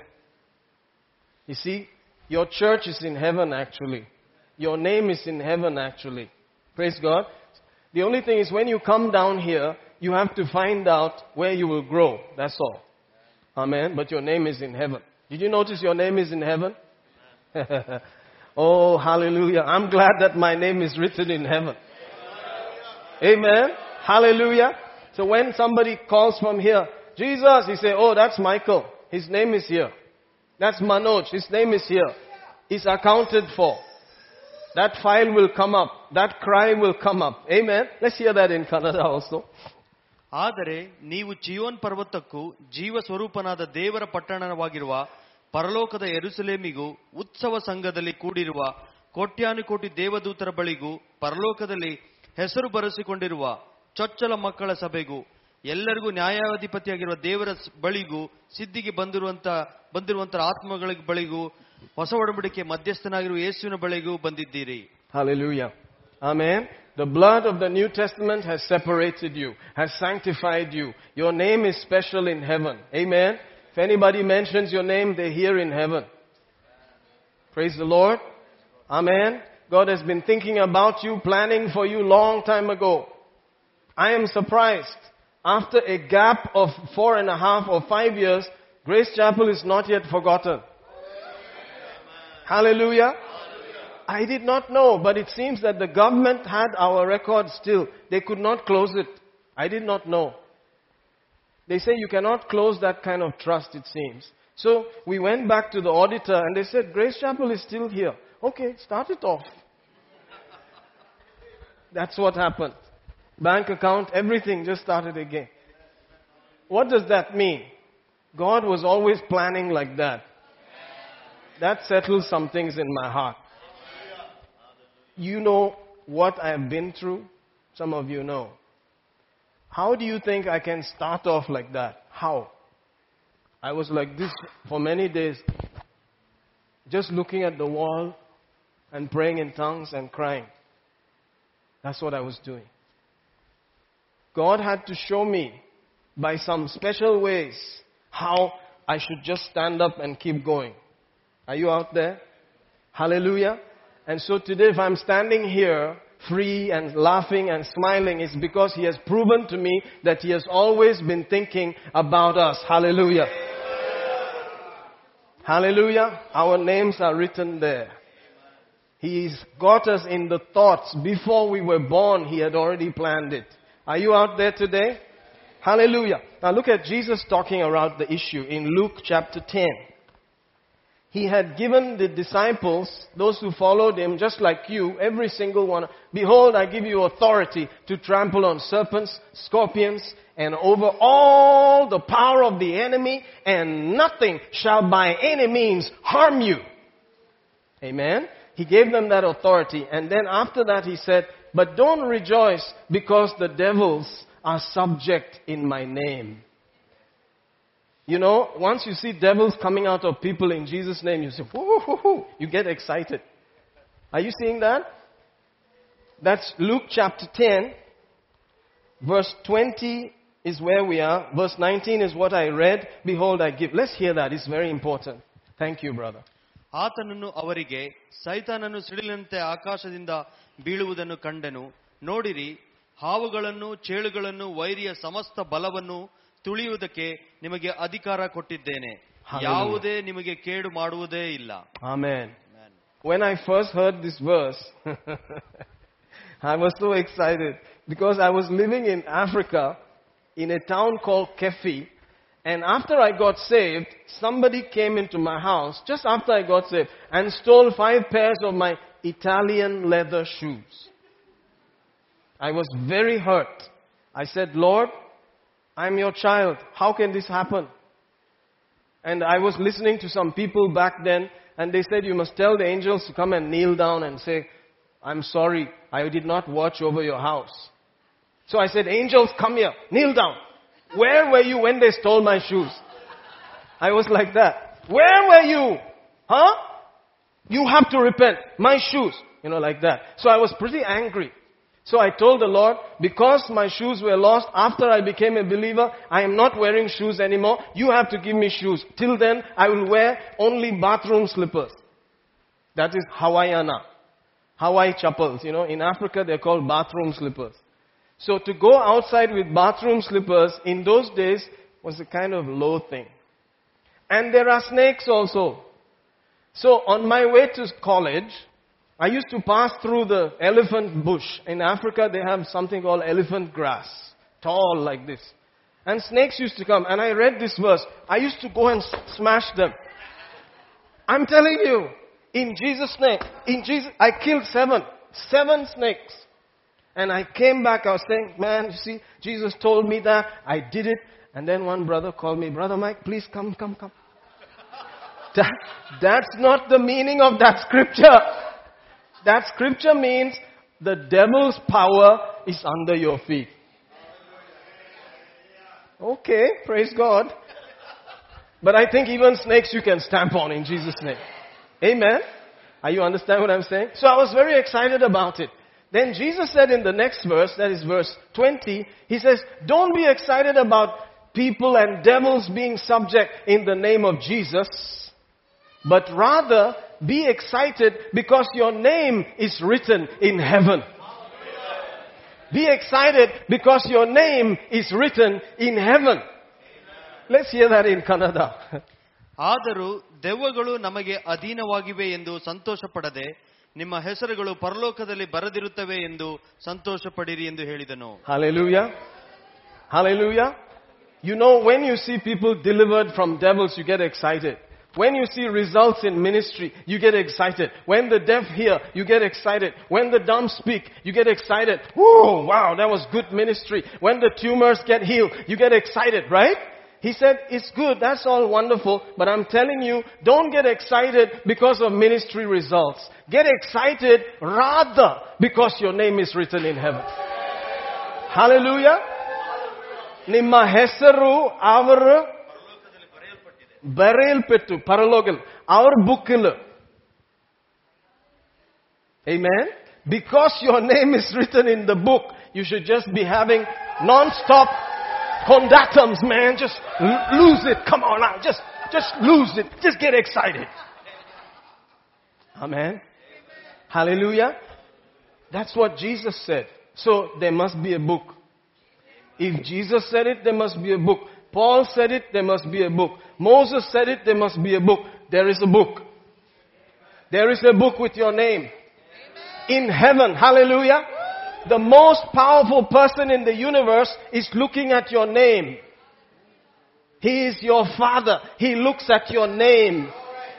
You see, your church is in heaven actually. Your name is in heaven actually. Praise God. The only thing is when you come down here, you have to find out where you will grow. That's all. Amen. But your name is in heaven. Did you notice your name is in heaven? oh, hallelujah. I'm glad that my name is written in heaven. Amen. Hallelujah. So when somebody calls from here, Jesus, he say, oh, that's Michael. His name is here. That's Manoj. His name is here. He's accounted for. That file will come up. That cry will come up. Amen. Let's hear that in Kannada also. ಆದರೆ ನೀವು ಜೀವನ್ ಪರ್ವತಕ್ಕೂ ಜೀವ ಸ್ವರೂಪನಾದ ದೇವರ ಪಟ್ಟಣವಾಗಿರುವ ಪರಲೋಕದ ಎರುಸಲೇಮಿಗೂ ಉತ್ಸವ ಸಂಘದಲ್ಲಿ ಕೂಡಿರುವ ಕೋಟ್ಯಾನುಕೋಟಿ ದೇವದೂತರ ಬಳಿಗೂ ಪರಲೋಕದಲ್ಲಿ ಹೆಸರು ಬರೆಸಿಕೊಂಡಿರುವ ಚೊಚ್ಚಲ ಮಕ್ಕಳ ಸಭೆಗೂ ಎಲ್ಲರಿಗೂ ನ್ಯಾಯಾಧಿಪತಿಯಾಗಿರುವ ದೇವರ ಸ್- ಬಳಿಗೂ ಸಿದ್ಧಿಗೆ ಬಂದಿರುವಂತ ಬಂದಿರುವಂತ ಆತ್ಮಗಳ ಬಳಿಗೂ ಹೊಸ ಒಡಂಬಡಿಕೆ ಮಧ್ಯಸ್ಥನಾಗಿರುವ ಯೇಸುವಿನ ಬಳಿಗೂ ಬಂದಿದ್ದೀರಿ Hallelujah. Amen. The blood of the New Testament has separated you, has sanctified you. Your name is special in heaven. Amen. If anybody mentions your name, they hear in heaven. Praise the Lord. Amen. God has been thinking about you, planning for you long time ago. I am surprised. After a gap of four and a half or five years, Grace Chapel is not yet forgotten. Hallelujah. I did not know, but it seems that the government had our record still. They could not close it. I did not know. They say you cannot close that kind of trust, it seems. So we went back to the auditor and they said, Grace Chapel is still here. Okay, start it off. That's what happened. Bank account, everything just started again. What does that mean? God was always planning like that. That settles some things in my heart. You know what I have been through? Some of you know. How do you think I can start off like that? How? I was like this for many days, just looking at the wall and praying in tongues and crying. That's what I was doing. God had to show me by some special ways how I should just stand up and keep going. Are you out there? Hallelujah. And so today, if I'm standing here free and laughing and smiling, it's because He has proven to me that He has always been thinking about us. Hallelujah. Hallelujah. Our names are written there. He's got us in the thoughts. Before we were born, He had already planned it. Are you out there today? Hallelujah. Now look at Jesus talking about the issue in Luke chapter 10 he had given the disciples, those who followed him, just like you, every single one, behold, I give you authority to trample on serpents, scorpions, and over all the power of the enemy, and nothing shall by any means harm you. Amen. He gave them that authority, and then after that he said, but don't rejoice because the devils are subject in my name. You know, once you see devils coming out of people in Jesus' name, you say, whoo, whoo, whoo, you get excited. Are you seeing that? That's Luke chapter 10, verse 20 is where we are. Verse 19 is what I read. Behold, I give. Let's hear that. It's very important. Thank you, brother. ಆತನನ್ನು ಅವರಿಗೆ ಸೈತಾನನು ಸಿಡಿಲಂತೆ ಆಕಾಶದಿಂದ when I first heard this verse, I was so excited because I was living in Africa in a town called Keffi. And after I got saved, somebody came into my house just after I got saved and stole five pairs of my Italian leather shoes. I was very hurt. I said, Lord, I'm your child. How can this happen? And I was listening to some people back then, and they said, You must tell the angels to come and kneel down and say, I'm sorry, I did not watch over your house. So I said, Angels, come here, kneel down. Where were you when they stole my shoes? I was like that. Where were you? Huh? You have to repent. My shoes. You know, like that. So I was pretty angry. So I told the Lord, because my shoes were lost after I became a believer, I am not wearing shoes anymore. You have to give me shoes. Till then, I will wear only bathroom slippers. That is Hawaiiana. Hawaii chappals. You know, in Africa they're called bathroom slippers. So to go outside with bathroom slippers in those days was a kind of low thing. And there are snakes also. So on my way to college, I used to pass through the elephant bush. In Africa, they have something called elephant grass, tall like this. And snakes used to come. And I read this verse. I used to go and smash them. I'm telling you, in Jesus' name, in Jesus, I killed seven, seven snakes. And I came back, I was saying, man, you see, Jesus told me that, I did it. And then one brother called me, Brother Mike, please come, come, come. That, that's not the meaning of that scripture. That scripture means the devil's power is under your feet. Okay, praise God. But I think even snakes you can stamp on in Jesus' name. Amen. Are you understand what I'm saying? So I was very excited about it. Then Jesus said in the next verse, that is verse 20, he says, don't be excited about people and devils being subject in the name of Jesus, but rather be excited because your name is written in heaven. Be excited because your name is written in heaven. Let's hear that in Kannada. ಆದರೂ ದೆವ್ವಗಳು ನಮಗೆ ಅಧೀನವಾಗಿವೆ ಎಂದು ಸಂತೋಷ ಪಡದೆ ನಿಮ್ಮ ಹೆಸರುಗಳು ಪರಲೋಕದಲ್ಲಿ ಬರೆದಿರುತ್ತವೆ ಎಂದು ಸಂತೋಷ ಪಡಿರಿ ಎಂದು ಹೇಳಿದನು Hallelujah. Hallelujah. You know, when you see people delivered from devils, you get excited. When you see results in ministry, you get excited. When the deaf hear, you get excited. When the dumb speak, you get excited. Whoa, wow, that was good ministry. When the tumors get healed, you get excited, right? He said, it's good, that's all wonderful, but I'm telling you, don't get excited because of ministry results. Get excited rather because your name is written in heaven. Hallelujah. ನಿಮ್ಮ ಹೆಸರು ಅವರ ബറയിൽപ്പെട്ടു our book killer. Amen. Because your name is written in the book, you should just be having non-stop conductums, man. Just lose it. Come on now. Just, just lose it. Just get excited. Amen. Hallelujah. That's what Jesus said. So there must be a book. If Jesus said it, there must be a book. Paul said it, there must be a book. Moses said it, there must be a book. There is a book. There is a book with your name. In heaven. Hallelujah. The most powerful person in the universe is looking at your name. He is your father. He looks at your name.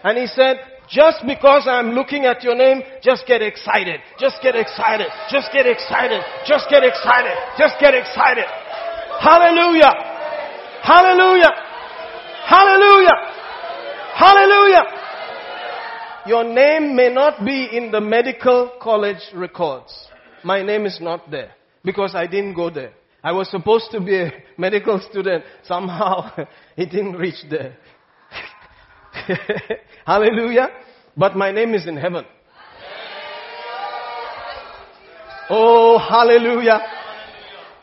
And he said, just because I'm looking at your name, just get excited. Just get excited. Just get excited. Just get excited. Just get excited. Hallelujah. Hallelujah. Hallelujah. Hallelujah. Your name may not be in the medical college records. My name is not there because I didn't go there. I was supposed to be a medical student. Somehow it didn't reach there. Hallelujah. But my name is in heaven. Oh, hallelujah.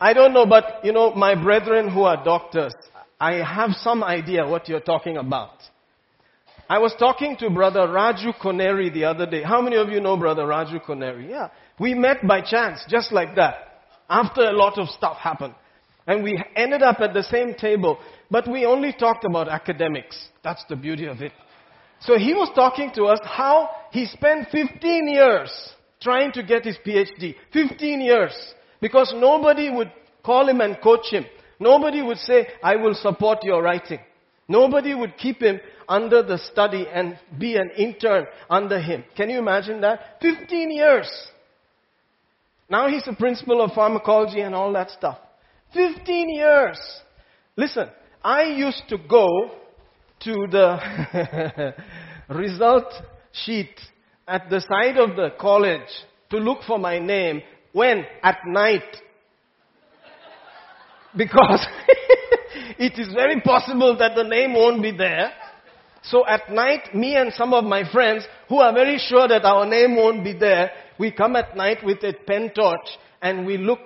I don't know, but you know, my brethren who are doctors, I have some idea what you're talking about. I was talking to brother Raju Koneri the other day. How many of you know brother Raju Koneri? Yeah. We met by chance, just like that. After a lot of stuff happened. And we ended up at the same table, but we only talked about academics. That's the beauty of it. So he was talking to us how he spent 15 years trying to get his PhD. 15 years. Because nobody would call him and coach him. Nobody would say, I will support your writing. Nobody would keep him under the study and be an intern under him. Can you imagine that? 15 years. Now he's a principal of pharmacology and all that stuff. 15 years. Listen, I used to go to the result sheet at the side of the college to look for my name when? At night. Because it is very possible that the name won't be there. So at night, me and some of my friends who are very sure that our name won't be there, we come at night with a pen torch and we look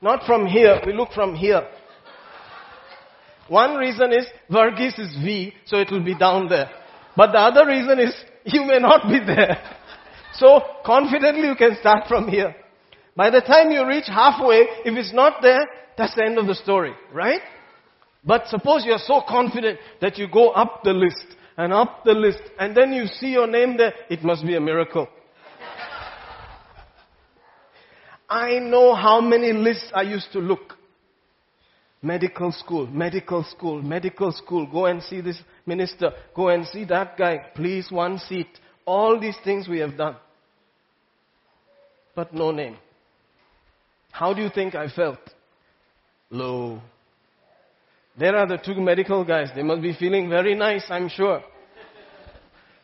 not from here, we look from here. One reason is Varghese is V, so it will be down there. But the other reason is you may not be there. So confidently you can start from here. By the time you reach halfway, if it's not there, that's the end of the story, right? But suppose you're so confident that you go up the list and up the list and then you see your name there, it must be a miracle. I know how many lists I used to look. Medical school, medical school, medical school. Go and see this minister. Go and see that guy. Please, one seat. All these things we have done. But no name. How do you think I felt? Low. There are the two medical guys. They must be feeling very nice, I'm sure.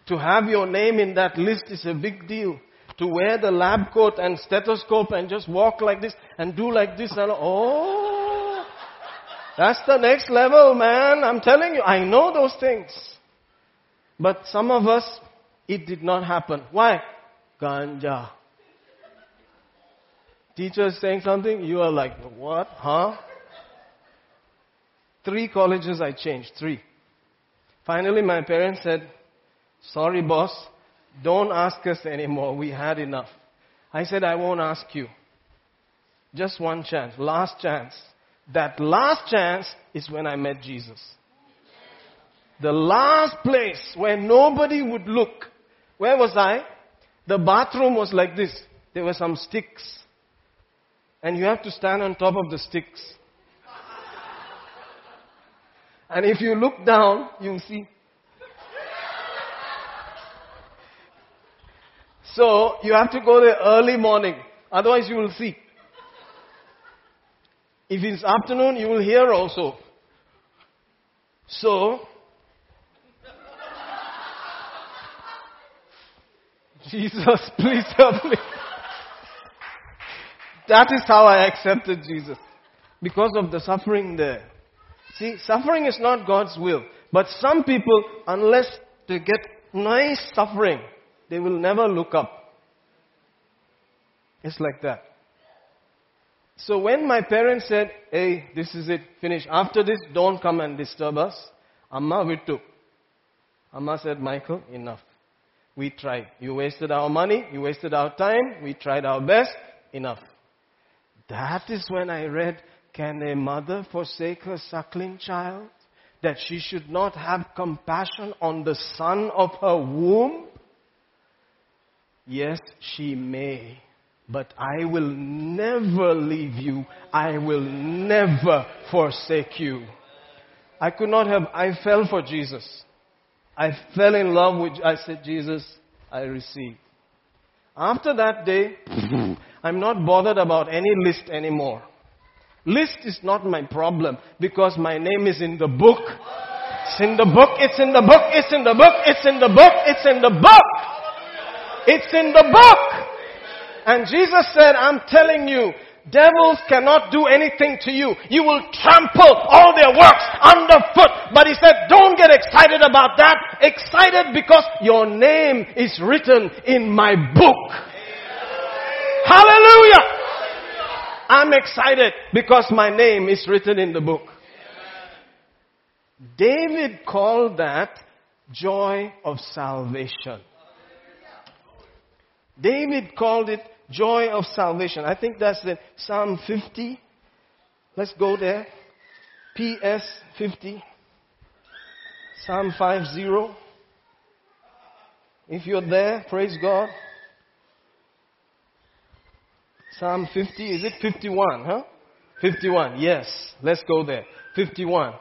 to have your name in that list is a big deal. to wear the lab coat and stethoscope and just walk like this and do like this and oh, that's the next level, man. I'm telling you, I know those things. But some of us, it did not happen. Why? Ganja. Teacher is saying something, you are like, what? Huh? Three colleges I changed, three. Finally, my parents said, sorry boss, don't ask us anymore. We had enough. I said, I won't ask you. Just one chance, last chance. That last chance is when I met Jesus. The last place where nobody would look. Where was I? The bathroom was like this. There were some sticks. And you have to stand on top of the sticks. And if you look down, you'll see. So you have to go there early morning. Otherwise you will see. If it's afternoon, you will hear also. So, Jesus, please help me. That is how I accepted Jesus. Because of the suffering there. See, suffering is not God's will. But some people, unless they get nice suffering, they will never look up. It's like that. So when my parents said, hey, this is it, finish. After this, don't come and disturb us. Amma vittu. Amma said, Michael, enough. We tried. You wasted our money. You wasted our time. We tried our best. Enough. That is when I read, can a mother forsake her suckling child? That she should not have compassion on the son of her womb? Yes, she may. But I will never leave you. I will never forsake you. I could not have, I fell for Jesus. I fell in love with, I said, Jesus, I receive. After that day, I'm not bothered about any list anymore. List is not my problem because my name is in the book. It's in the book, it's in the book, it's in the book, it's in the book, it's in the book. It's in the book. And Jesus said, I'm telling you, devils cannot do anything to you. You will trample all their works underfoot. But he said, don't get excited about that. Excited because your name is written in my book. Hallelujah. I'm excited because my name is written in the book. David called that joy of salvation. David called it joy of salvation. I think that's in Psalm 50. Let's go there. PS 50. Psalm 50. If you're there, praise God. Psalm 50, is it 51, huh? 51, yes. Let's go there. 51.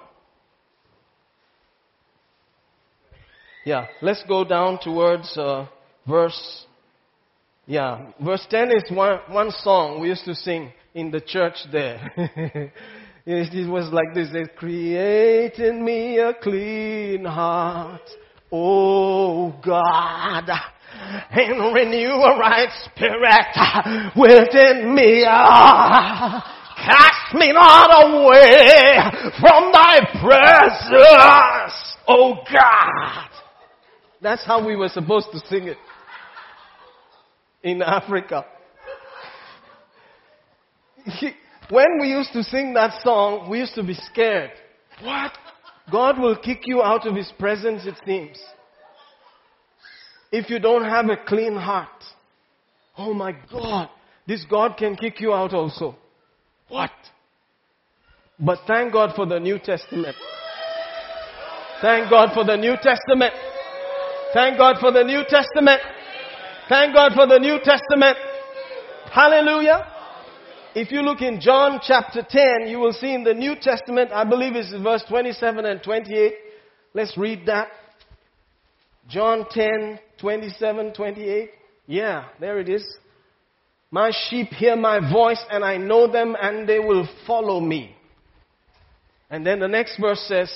Yeah, let's go down towards uh, verse yeah, verse 10 is one, one song we used to sing in the church there. it was like this, it create in me a clean heart, oh God, and renew a right spirit within me. Cast me not away from thy presence, oh God. That's how we were supposed to sing it in Africa. when we used to sing that song, we used to be scared. What? God will kick you out of His presence, it seems. If you don't have a clean heart. Oh my God. This God can kick you out also. What? But thank God for the New Testament. Thank God for the New Testament. Thank God for the New Testament. Thank God for the New Testament. Hallelujah. If you look in John chapter 10, you will see in the New Testament, I believe it's verse 27 and 28. Let's read that. John 10, 27, 28. Yeah, there it is. My sheep hear my voice and I know them and they will follow me. And then the next verse says,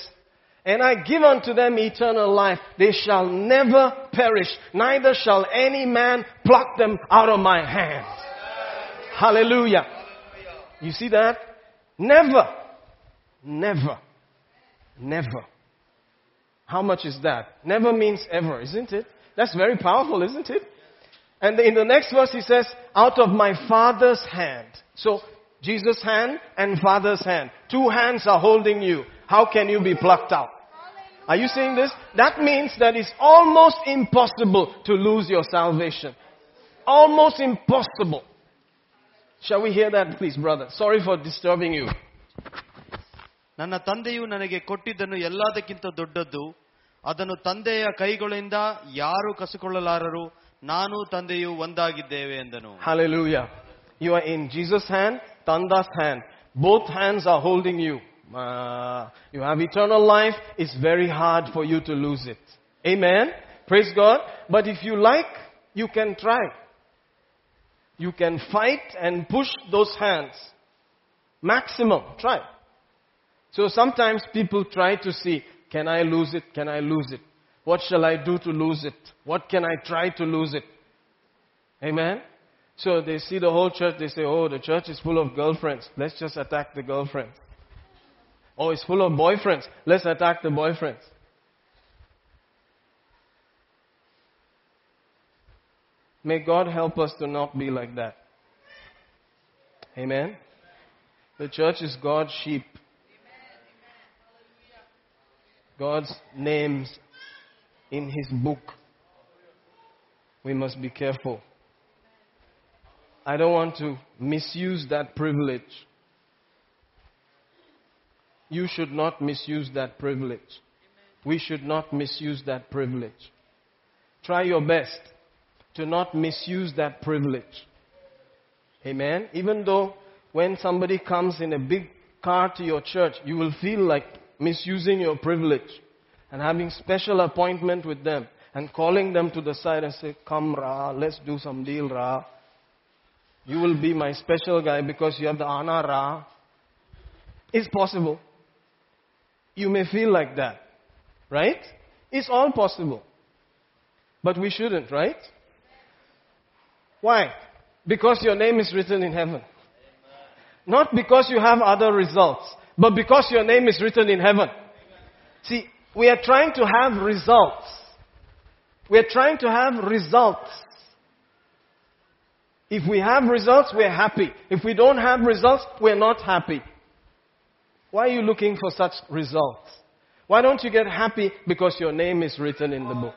And I give unto them eternal life. They shall never perish, neither shall any man pluck them out of my hand. Hallelujah. You see that? Never. Never. Never. How much is that? Never means ever, isn't it? That's very powerful, isn't it? And in the next verse he says, out of my father's hand. So, Jesus' hand and father's hand. Two hands are holding you. How can you be plucked out? Are you seeing this? That means that it's almost impossible to lose your salvation. Almost impossible. Shall we hear that, please, brother? Sorry for disturbing you. ನನ್ನ ತಂದೆಯು ನನಗೆ ಕೊಟ್ಟಿದ್ದನ್ನು ಎಲ್ಲದಕ್ಕಿಂತ ದೊಡ್ಡದ್ದು ಅದನ್ನು ತಂದೆಯ ಕೈಗಳಿಂದ ಯಾರು ಕಸಿಕೊಳ್ಳಲಾರರು ನಾನು ತಂದೆಯು ಒಂದಾಗಿದ್ದೇವೆ ಎಂದನು Hallelujah. You are in Jesus' hand, Tanda's hand. Both hands are holding you. Uh, you have eternal life. It's very hard for you to lose it. Amen. Praise God. But if you like, you can try. You can fight and push those hands. Maximum. Try. So sometimes people try to see, can I lose it? Can I lose it? What shall I do to lose it? What can I try to lose it? Amen? So they see the whole church, they say, oh, the church is full of girlfriends. Let's just attack the girlfriends. Oh, it's full of boyfriends. Let's attack the boyfriends. May God help us to not be like that. Amen? The church is God's sheep. God's names in His book. We must be careful. I don't want to misuse that privilege. You should not misuse that privilege. We should not misuse that privilege. Try your best to not misuse that privilege. Amen. Even though when somebody comes in a big car to your church, you will feel like misusing your privilege and having special appointment with them and calling them to the side and say, Come, Ra, let's do some deal, Ra. You will be my special guy because you have the Ana Ra. It's possible. You may feel like that. Right? It's all possible. But we shouldn't, right? Why? Because your name is written in heaven. Not because you have other results, but because your name is written in heaven. See, we are trying to have results. We are trying to have results. If we have results, we're happy. If we don't have results, we're not happy. Why are you looking for such results? Why don't you get happy because your name is written in the book?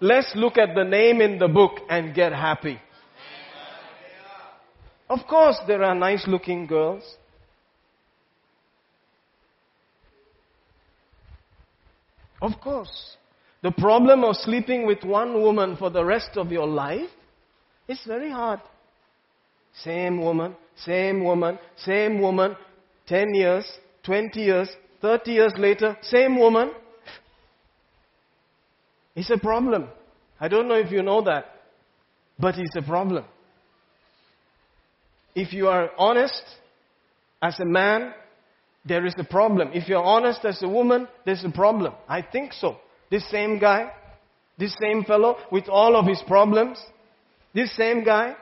Let's look at the name in the book and get happy. Of course, there are nice looking girls. Of course. The problem of sleeping with one woman for the rest of your life is very hard. Same woman, same woman, same woman, 10 years, 20 years, 30 years later, same woman. It's a problem. I don't know if you know that, but it's a problem. If you are honest as a man, there is a problem. If you're honest as a woman, there's a problem. I think so. This same guy, this same fellow with all of his problems, this same guy,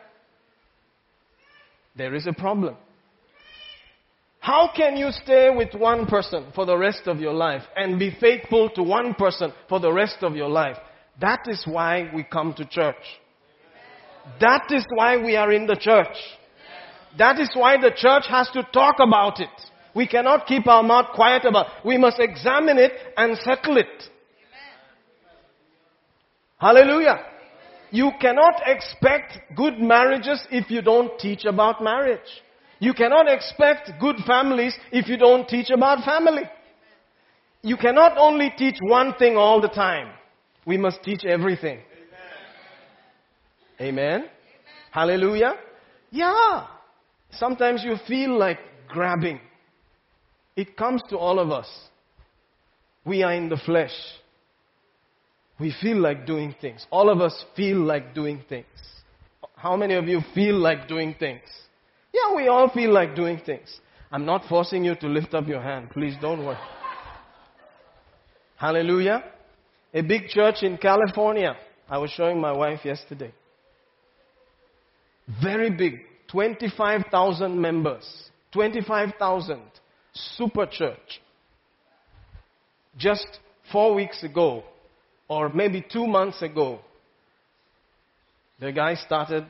there is a problem. How can you stay with one person for the rest of your life and be faithful to one person for the rest of your life? That is why we come to church. That is why we are in the church. That is why the church has to talk about it. We cannot keep our mouth quiet about it. We must examine it and settle it. Hallelujah. You cannot expect good marriages if you don't teach about marriage. You cannot expect good families if you don't teach about family. You cannot only teach one thing all the time. We must teach everything. Amen. Hallelujah. Yeah. Sometimes you feel like grabbing. It comes to all of us. We are in the flesh. We feel like doing things. All of us feel like doing things. How many of you feel like doing things? Yeah, we all feel like doing things. I'm not forcing you to lift up your hand. Please don't worry. Hallelujah. A big church in California. I was showing my wife yesterday. Very big. 25,000 members. 25,000. Super church. Just four weeks ago, or maybe two months ago, the guy started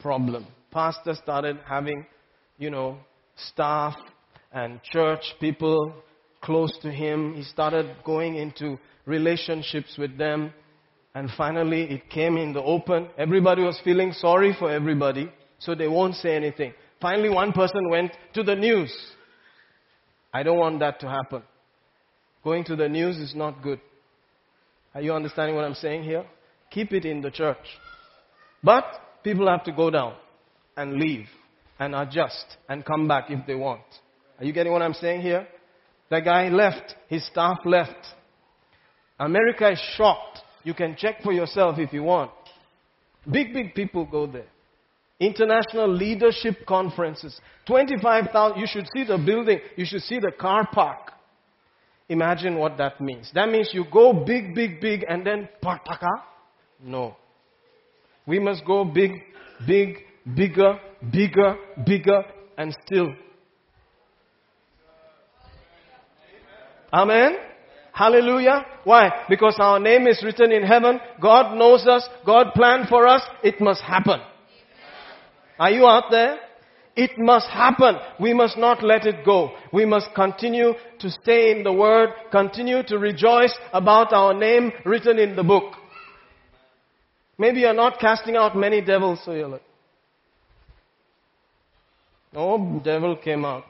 problem. Pastor started having, you know, staff and church people close to him. He started going into relationships with them. And finally, it came in the open. Everybody was feeling sorry for everybody, so they won't say anything. Finally, one person went to the news. I don't want that to happen. Going to the news is not good. Are you understanding what I'm saying here? Keep it in the church. But people have to go down and leave and adjust and come back if they want. Are you getting what I'm saying here? The guy left. His staff left. America is shocked. You can check for yourself if you want. Big, big people go there. International leadership conferences. 25,000. You should see the building. You should see the car park. Imagine what that means. That means you go big, big, big and then pataka? Ah? No. We must go big, big, bigger, bigger, bigger, and still. Amen? Hallelujah. Why? Because our name is written in heaven. God knows us. God planned for us. It must happen. Are you out there? It must happen. We must not let it go. We must continue to stay in the Word, continue to rejoice about our name written in the book. Maybe you're not casting out many devils, so you're like, no devil came out.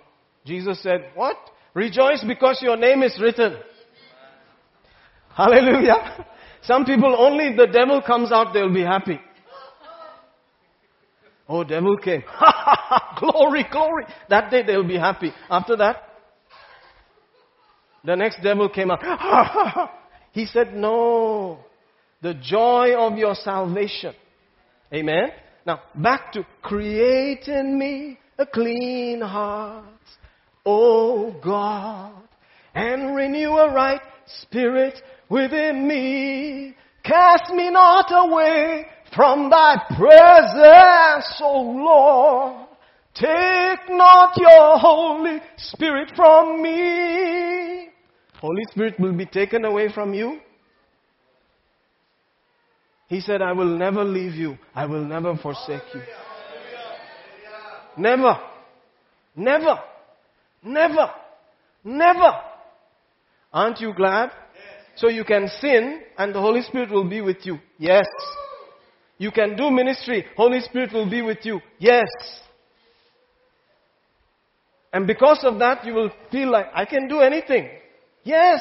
Jesus said, what? Rejoice because your name is written. Hallelujah. Some people, only if the devil comes out, they'll be happy. Oh, devil came. glory, glory. That day they'll be happy. After that, the next devil came out. he said, no. The joy of your salvation. Amen. Now, back to create in me a clean heart, O God, and renew a right spirit within me. Cast me not away from thy presence, O Lord. Take not your Holy Spirit from me. Holy Spirit will be taken away from you. He said, I will never leave you. I will never forsake you. Never. Never. Never. Never. Aren't you glad? So you can sin and the Holy Spirit will be with you. Yes. You can do ministry. Holy Spirit will be with you. Yes. And because of that, you will feel like, I can do anything. Yes,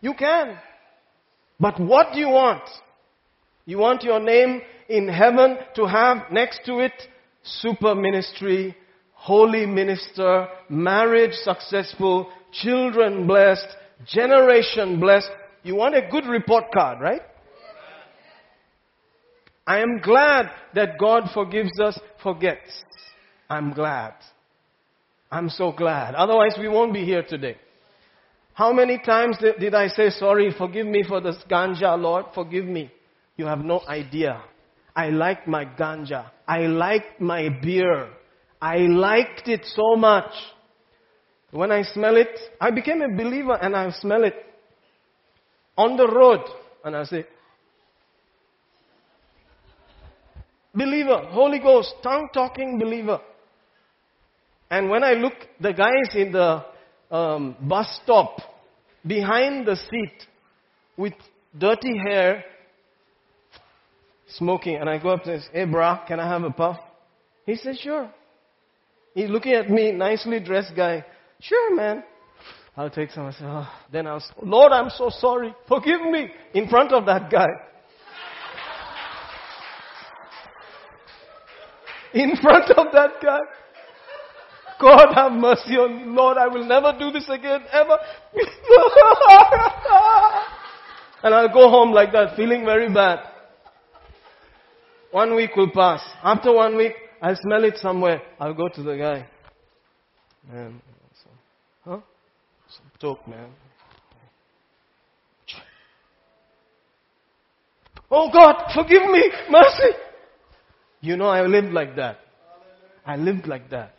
you can. But what do you want? You want your name in heaven to have next to it super ministry, holy minister, marriage successful, children blessed, generation blessed. You want a good report card, right? I am glad that God forgives us, forgets. I'm glad. I'm so glad. Otherwise, we won't be here today. How many times did I say, sorry, forgive me for this ganja, Lord, forgive me? You have no idea. I liked my ganja. I liked my beer. I liked it so much. When I smell it, I became a believer and I smell it on the road. And I say, believer, Holy Ghost, tongue talking believer. And when I look, the guys in the um, bus stop behind the seat with dirty hair smoking. And I go up and say, hey brah, can I have a puff? He says, sure. He's looking at me, nicely dressed guy. Sure, man. I'll take some. I say, oh. Then I'll Lord, I'm so sorry. Forgive me in front of that guy. In front of that guy. God have mercy on me. Lord, I will never do this again, ever. and I'll go home like that, feeling very bad. One week will pass. After one week, I'll smell it somewhere. I'll go to the guy. Man, huh? Some talk, man. Oh God, forgive me, mercy. You know, I lived like that. I lived like that.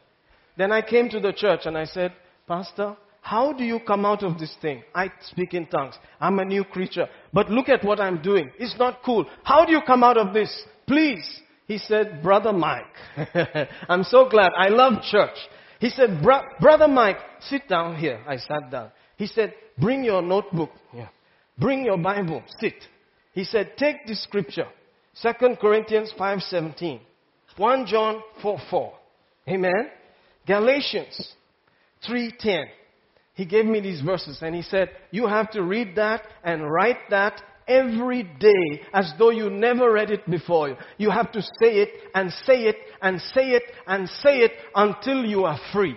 Then I came to the church and I said, Pastor, how do you come out of this thing? I speak in tongues. I'm a new creature. But look at what I'm doing. It's not cool. How do you come out of this? Please. He said, Brother Mike. I'm so glad. I love church. He said, Brother Mike, sit down here. I sat down. He said, bring your notebook. Yeah. Bring your Bible. Sit. He said, take this scripture. 2 Corinthians 5.17. 1 John 4, 4. Amen. Galatians 3.10. He gave me these verses and he said, you have to read that and write that every day as though you never read it before. You have to say it and say it and say it and say it until you are free.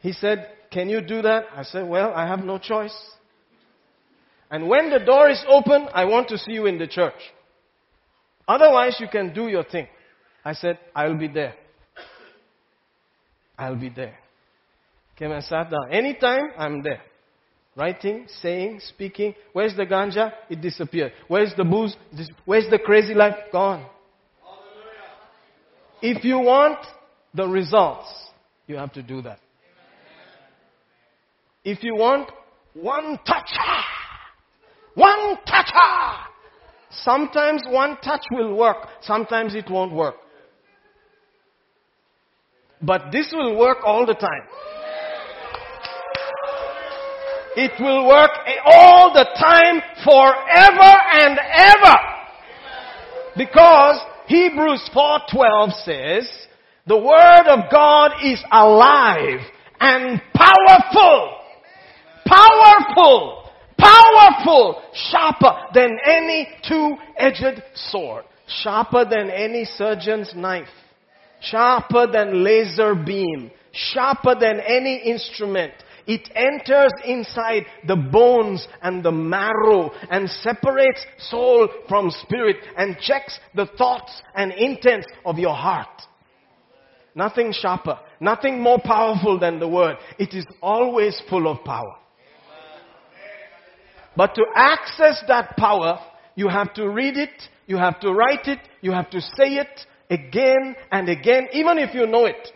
He said, can you do that? I said, well, I have no choice. And when the door is open, I want to see you in the church. Otherwise, you can do your thing. I said, I'll be there. I'll be there. Came and sat down. Anytime, I'm there. Writing, saying, speaking. Where's the ganja? It disappeared. Where's the booze? Where's the crazy life? Gone. If you want the results, you have to do that. If you want one touch, ah! one touch, ah! Sometimes one touch will work, sometimes it won't work. But this will work all the time. It will work all the time forever and ever. Because Hebrews 4:12 says, the word of God is alive and powerful. Powerful. Powerful. Sharper than any two-edged sword. Sharper than any surgeon's knife sharper than laser beam, sharper than any instrument. It enters inside the bones and the marrow and separates soul from spirit and checks the thoughts and intents of your heart. Nothing sharper, nothing more powerful than the word. It is always full of power. But to access that power, you have to read it, you have to write it, you have to say it, again and again, even if you know it.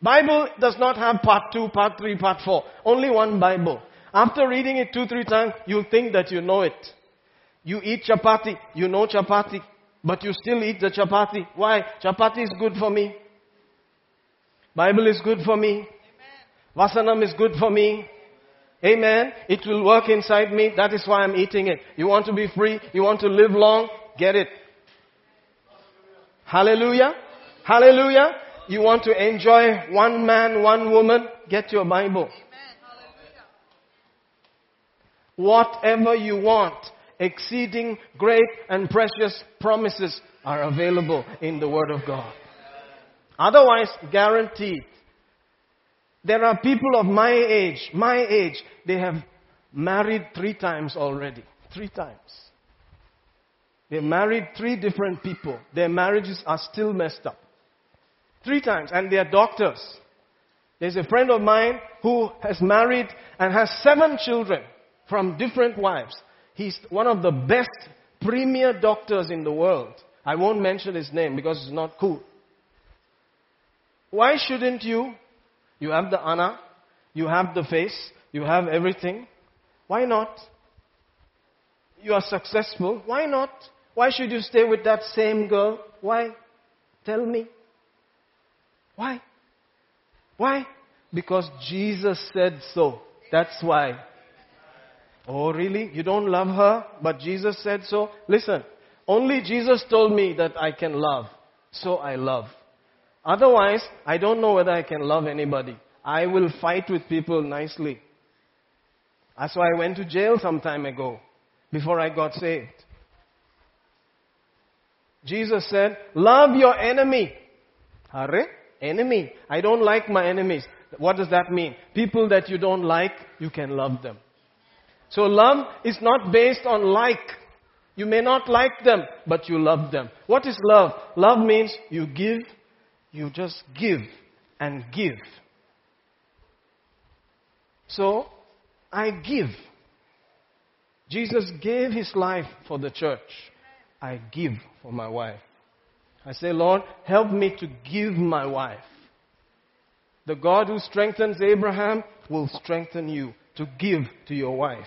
Bible does not have part 2, part 3, part 4. Only one Bible. After reading it two, three times, you'll think that you know it. You eat chapati, you know chapati, but you still eat the chapati. Why? Chapati is good for me. Bible is good for me. Vasanam is good for me. Amen. It will work inside me. That is why I'm eating it. You want to be free? You want to live long? Get it. Hallelujah. Hallelujah. You want to enjoy one man, one woman? Get your Bible. Whatever you want, exceeding great and precious promises are available in the Word of God. Otherwise, guaranteed. There are people of my age, my age, they have married three times already. Three times. They married three different people. Their marriages are still messed up. Three times. And they are doctors. There's a friend of mine who has married and has seven children from different wives. He's one of the best premier doctors in the world. I won't mention his name because it's not cool. Why shouldn't you? You have the honor, you have the face, you have everything. Why not? You are successful. Why not? Why should you stay with that same girl? Why? Tell me. Why? Why? Because Jesus said so. That's why. Oh, really? You don't love her, but Jesus said so? Listen, only Jesus told me that I can love. So I love. Otherwise, I don't know whether I can love anybody. I will fight with people nicely. That's why I went to jail some time ago, before I got saved. Jesus said, love your enemy. Hare? Enemy. I don't like my enemies. What does that mean? People that you don't like, you can love them. So love is not based on like. You may not like them, but you love them. What is love? Love means you give, you just give and give So I give. Jesus gave his life for the church. I give for my wife. I say, Lord, help me to give my wife. The God who strengthens Abraham will strengthen you to give to your wife.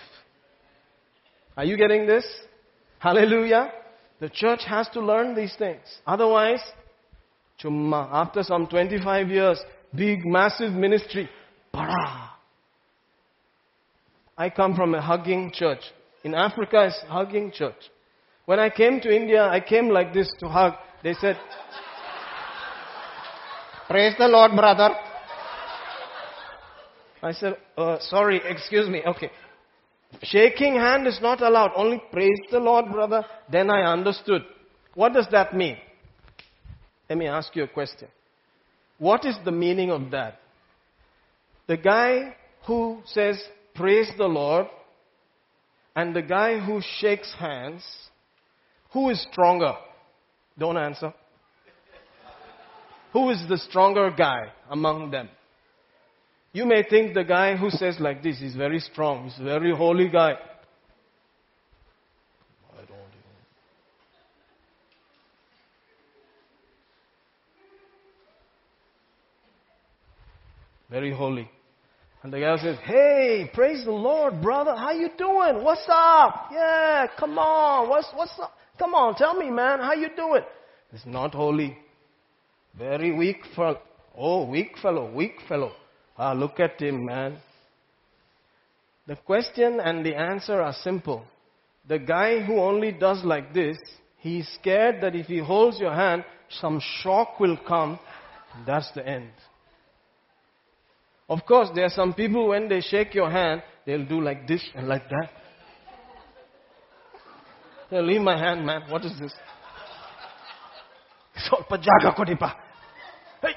Are you getting this? Hallelujah. The church has to learn these things. Otherwise, chumma, after some 25 years, big, massive ministry, para. I come from a hugging church. In Africa, it's hugging church. When I came to India, I came like this to hug. They said, Praise the Lord, brother. I said, uh, sorry, excuse me. Okay. Shaking hand is not allowed. Only praise the Lord, brother. Then I understood. What does that mean? Let me ask you a question. What is the meaning of that? The guy who says, praise the Lord, and the guy who shakes hands, who is stronger? Don't answer. Who is the stronger guy among them? You may think the guy who says like this is very strong, he's a very holy guy. I don't even. Very holy. And the guy says, Hey, praise the Lord, brother. How you doing? What's up? Yeah, come on. What's what's up? Come on, tell me, man, how you doing? It's not holy. Very weak fellow. Oh, weak fellow, weak fellow. Ah, look at him, man. The question and the answer are simple. The guy who only does like this, he's scared that if he holds your hand, some shock will come, and that's the end. Of course, there are some people when they shake your hand, they'll do like this and like that. They'll leave my hand, man. What is this? Hey.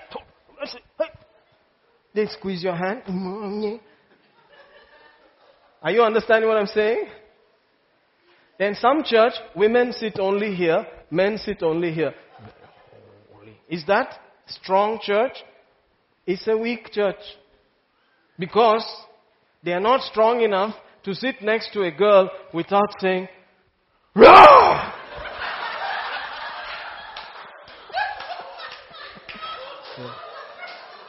They squeeze your hand. Are you understanding what I'm saying? Then some church, women sit only here, men sit only here. Is that strong church? It's a weak church. Because they are not strong enough to sit next to a girl without saying, Roar!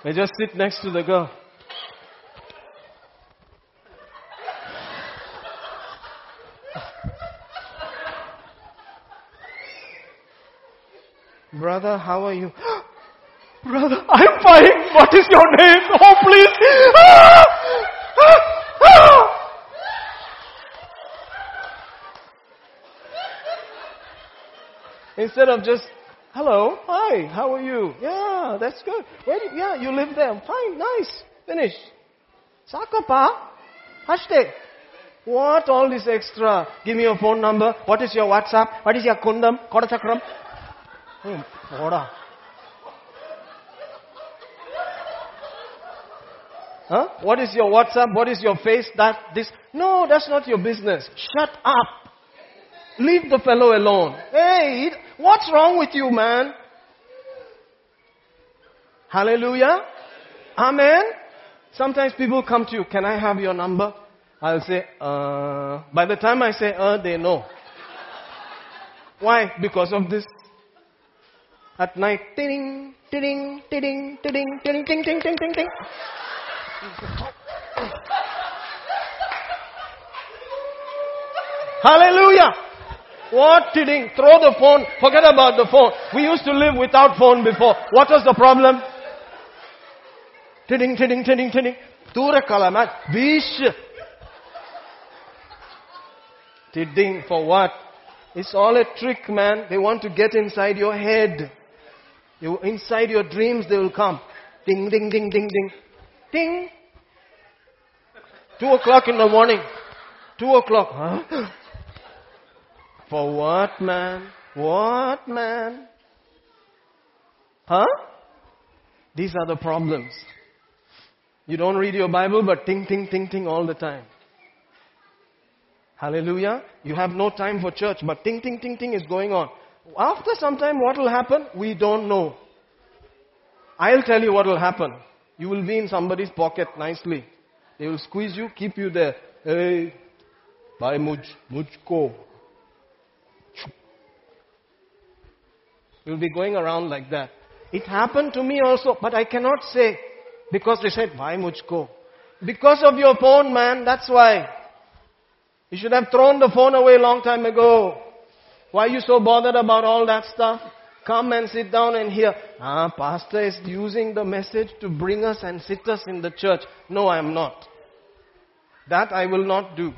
They just sit next to the girl. Brother, how are you? Brother, I'm fine. What is your name? Oh, please. Ah! Ah! Ah! Instead of just, hello, hi, how are you? Yeah, that's good. Where yeah, you live there. Fine, nice. Finish. Sakapa. Hashtag. What all this extra? Give me your phone number. What is your WhatsApp? What is your kundam? Kodachakram? Hmm, Huh? What is your WhatsApp? What is your face? That, this. No, that's not your business. Shut up. Leave the fellow alone. Hey, what's wrong with you, man? Hallelujah. Amen. Sometimes people come to you, can I have your number? I'll say, uh, by the time I say, uh, they know. Why? Because of this. At night, ting, ting, ting, ting, ting, ting, ting, ting, ting, ting. Hallelujah. What did Throw the phone. Forget about the phone. We used to live without phone before. What was the problem? Tidding, tidding, tidding, tidding. Tura kalamat. Bish. Tidding for what? It's all a trick, man. They want to get inside your head. You, inside your dreams, they will come. Ding, ding, ding, ding, ding. Ding. Two o'clock in the morning. Two o'clock. Huh? For what, man? What, man? Huh? These are the problems. You don't read your Bible, but ting, ting, ting, ting all the time. Hallelujah. You have no time for church, but ting, ting, ting, ting is going on. After some time, what will happen? We don't know. I'll tell you what will happen. You will be in somebody's pocket nicely. They will squeeze you, keep you there. Hey, bhai muj, mujhko. You'll be going around like that. It happened to me also, but I cannot say because they said, why mujhko? Because of your phone, man, that's why. You should have thrown the phone away a long time ago. Why are you so bothered about all that stuff? Come and sit down and hear. Ah, pastor is using the message to bring us and sit us in the church. No, I am not. That I will not do.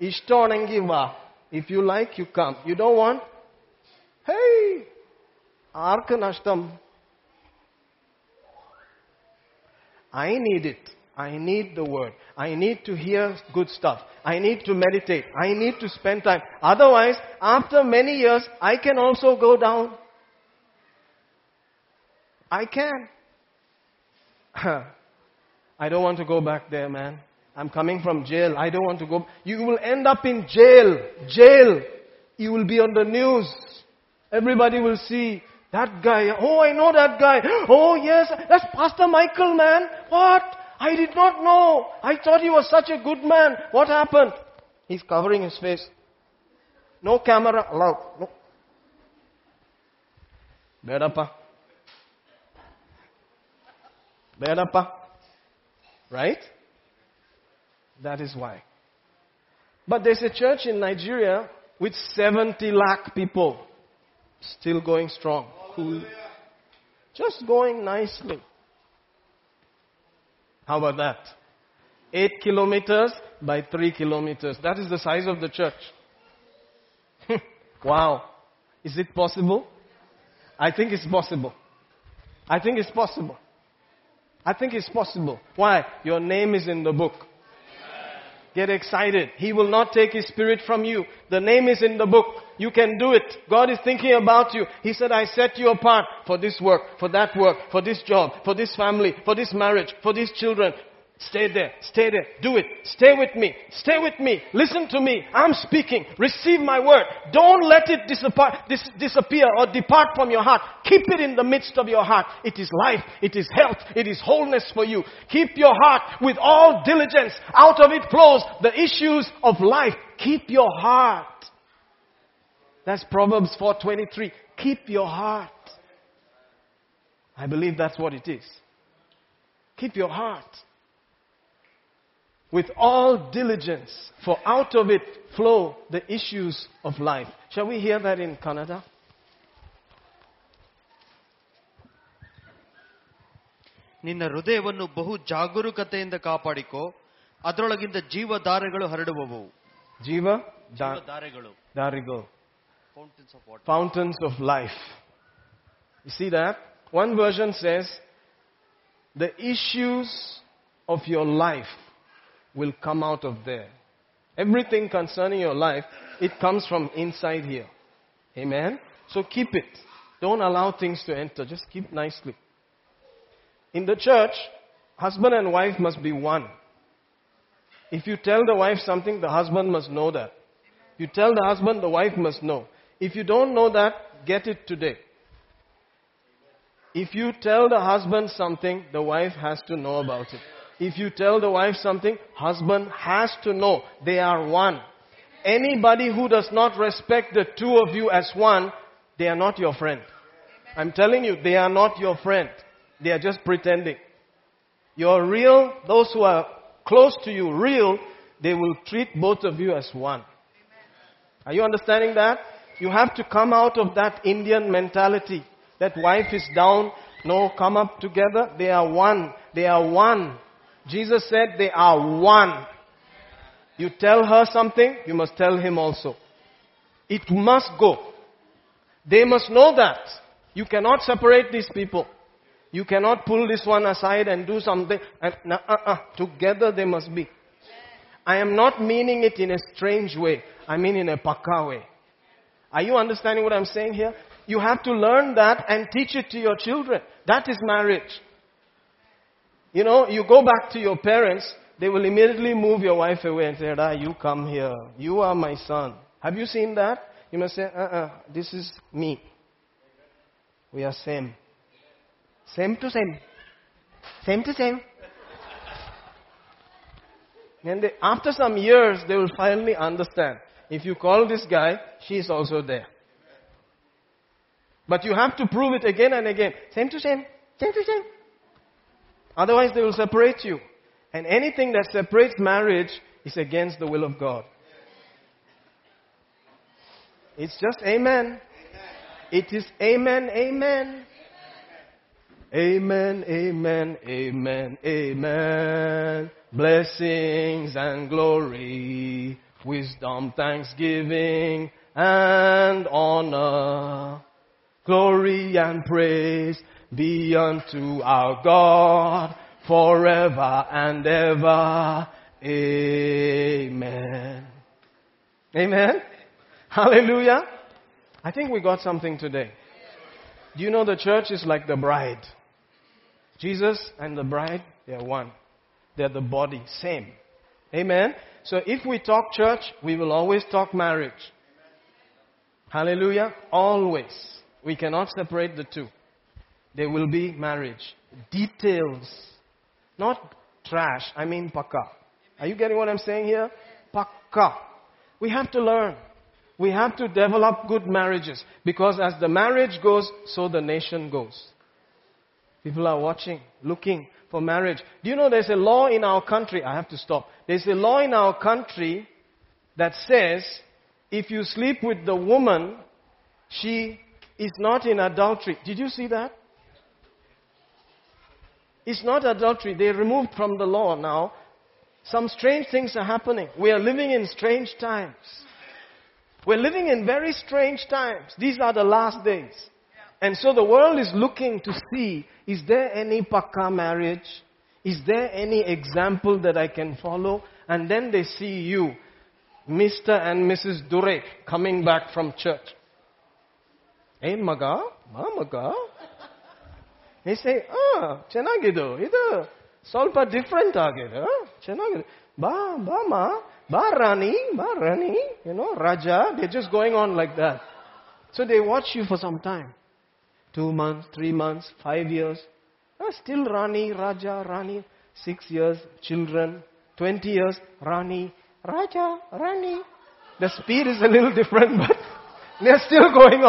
Ishtonangi va. If you like, you come. You don't want? Hey! Arka nashtam. I need it. I need the word. I need to hear good stuff. I need to meditate. I need to spend time. Otherwise, after many years, I can also go down. I can. I don't want to go back there, man. I'm coming from jail. I don't want to go. You will end up in jail. Jail. You will be on the news. Everybody will see that guy. Oh, I know that guy. Oh, yes. That's Pastor Michael, man. What? I did not know. I thought he was such a good man. What happened? He's covering his face. No camera allowed. No. Bedappa. Bedappa. Right? That is why. But there's a church in Nigeria with 70 lakh people still going strong. Who just going nicely. How about that? 8 kilometers by 3 kilometers. That is the size of the church. wow. Is it possible? I think it's possible. I think it's possible. I think it's possible. Why? Your name is in the book. Get excited. He will not take His Spirit from you. The name is in the book. You can do it. God is thinking about you. He said, I set you apart for this work, for that work, for this job, for this family, for this marriage, for these children. Stay there. Stay there. Do it. Stay with me. Stay with me. Listen to me. I'm speaking. Receive my word. Don't let it disappear, dis- disappear or depart from your heart. Keep it in the midst of your heart. It is life. It is health. It is wholeness for you. Keep your heart with all diligence. Out of it flows the issues of life. Keep your heart. That's Proverbs 4:23. Keep your heart. I believe that's what it is. Keep your heart with all diligence, for out of it flow the issues of life. Shall we hear that in Kannada? ನಿನ್ನ ಹೃದಯವನ್ನು ಬಹು ಜಾಗರೂಕತೆಯಿಂದ ಕಾಪಾಡಿಕೋ ಅದರೊಳಗಿಂದ ಜೀವ ದಾರೆಗಳು ಹರಡುವವು ಜೀವ ದಾರೆಗಳು ದಾರಿಗಳು Fountains of. Fountains of life. You see that? One version says, the issues of your life will come out of there. Everything concerning your life, it comes from inside here. Amen? So keep it. Don't allow things to enter. Just keep nicely. In the church, husband and wife must be one. If you tell the wife something, the husband must know that. You tell the husband, the wife must know. If you don't know that, get it today. If you tell the husband something, the wife has to know about it. If you tell the wife something, husband has to know. They are one. Anybody who does not respect the two of you as one, they are not your friend. I'm telling you, they are not your friend. They are just pretending. Your real, those who are close to you, real, they will treat both of you as one. Are you understanding that? You have to come out of that Indian mentality. That wife is down. No, come up together. They are one. They are one. Jesus said they are one. You tell her something, you must tell him also. It must go. They must know that. You cannot separate these people. You cannot pull this one aside and do something. And, uh, uh, together they must be. I am not meaning it in a strange way. I mean in a pakka way. Are you understanding what I'm saying here? You have to learn that and teach it to your children. That is marriage. You know, you go back to your parents, they will immediately move your wife away and say, ah, you come here. You are my son. Have you seen that? You must say, uh-uh, this is me. We are same. Same to same. Same to same. And they, after some years, they will finally understand. If you call this guy, she is also there. But you have to prove it again and again. Same to same, same to same. Otherwise, they will separate you. And anything that separates marriage is against the will of God. It's just amen. It is amen, amen. Amen, amen, amen, amen. Blessings and glory, wisdom, thanksgiving, and honor. Glory and praise be unto our God forever and ever. Amen. Amen. Hallelujah. I think we got something today. Do you know the church is like the bride? Jesus and the bride, they are one. They're the body, same. Amen. So if we talk church, we will always talk marriage. Hallelujah. Always. We cannot separate the two. There will be marriage. Details. Not trash. I mean paka. Are you getting what I'm saying here? Paka. We have to learn. We have to develop good marriages because as the marriage goes, so the nation goes. People are watching, looking for marriage. Do you know there's a law in our country? I have to stop. There's a law in our country that says if you sleep with the woman, she is not in adultery. Did you see that? It's not adultery. They're removed from the law now. Some strange things are happening. We are living in strange times. We're living in very strange times. These are the last days. And so the world is looking to see, is there any paka marriage? Is there any example that I can follow? And then they see you, Mr. and Mrs. Dure, coming back from church. Hey, maga? Ma maga? They say, ah, ಚೆನ್ನಾಗಿದು ಇದು ಸ್ವಲ್ಪ different ಆಗಿದೆ ಚೆನ್ನಾಗಿದೆ ಬಾ ಬಾಮ ಬಾ ರಾಣಿ ಬಾ ರಾಣಿ you know raja they're just going on like that so they watch you for some time two months three months five years ah, still rani raja rani six years children 20 years rani raja rani the speed is a little different but they're still going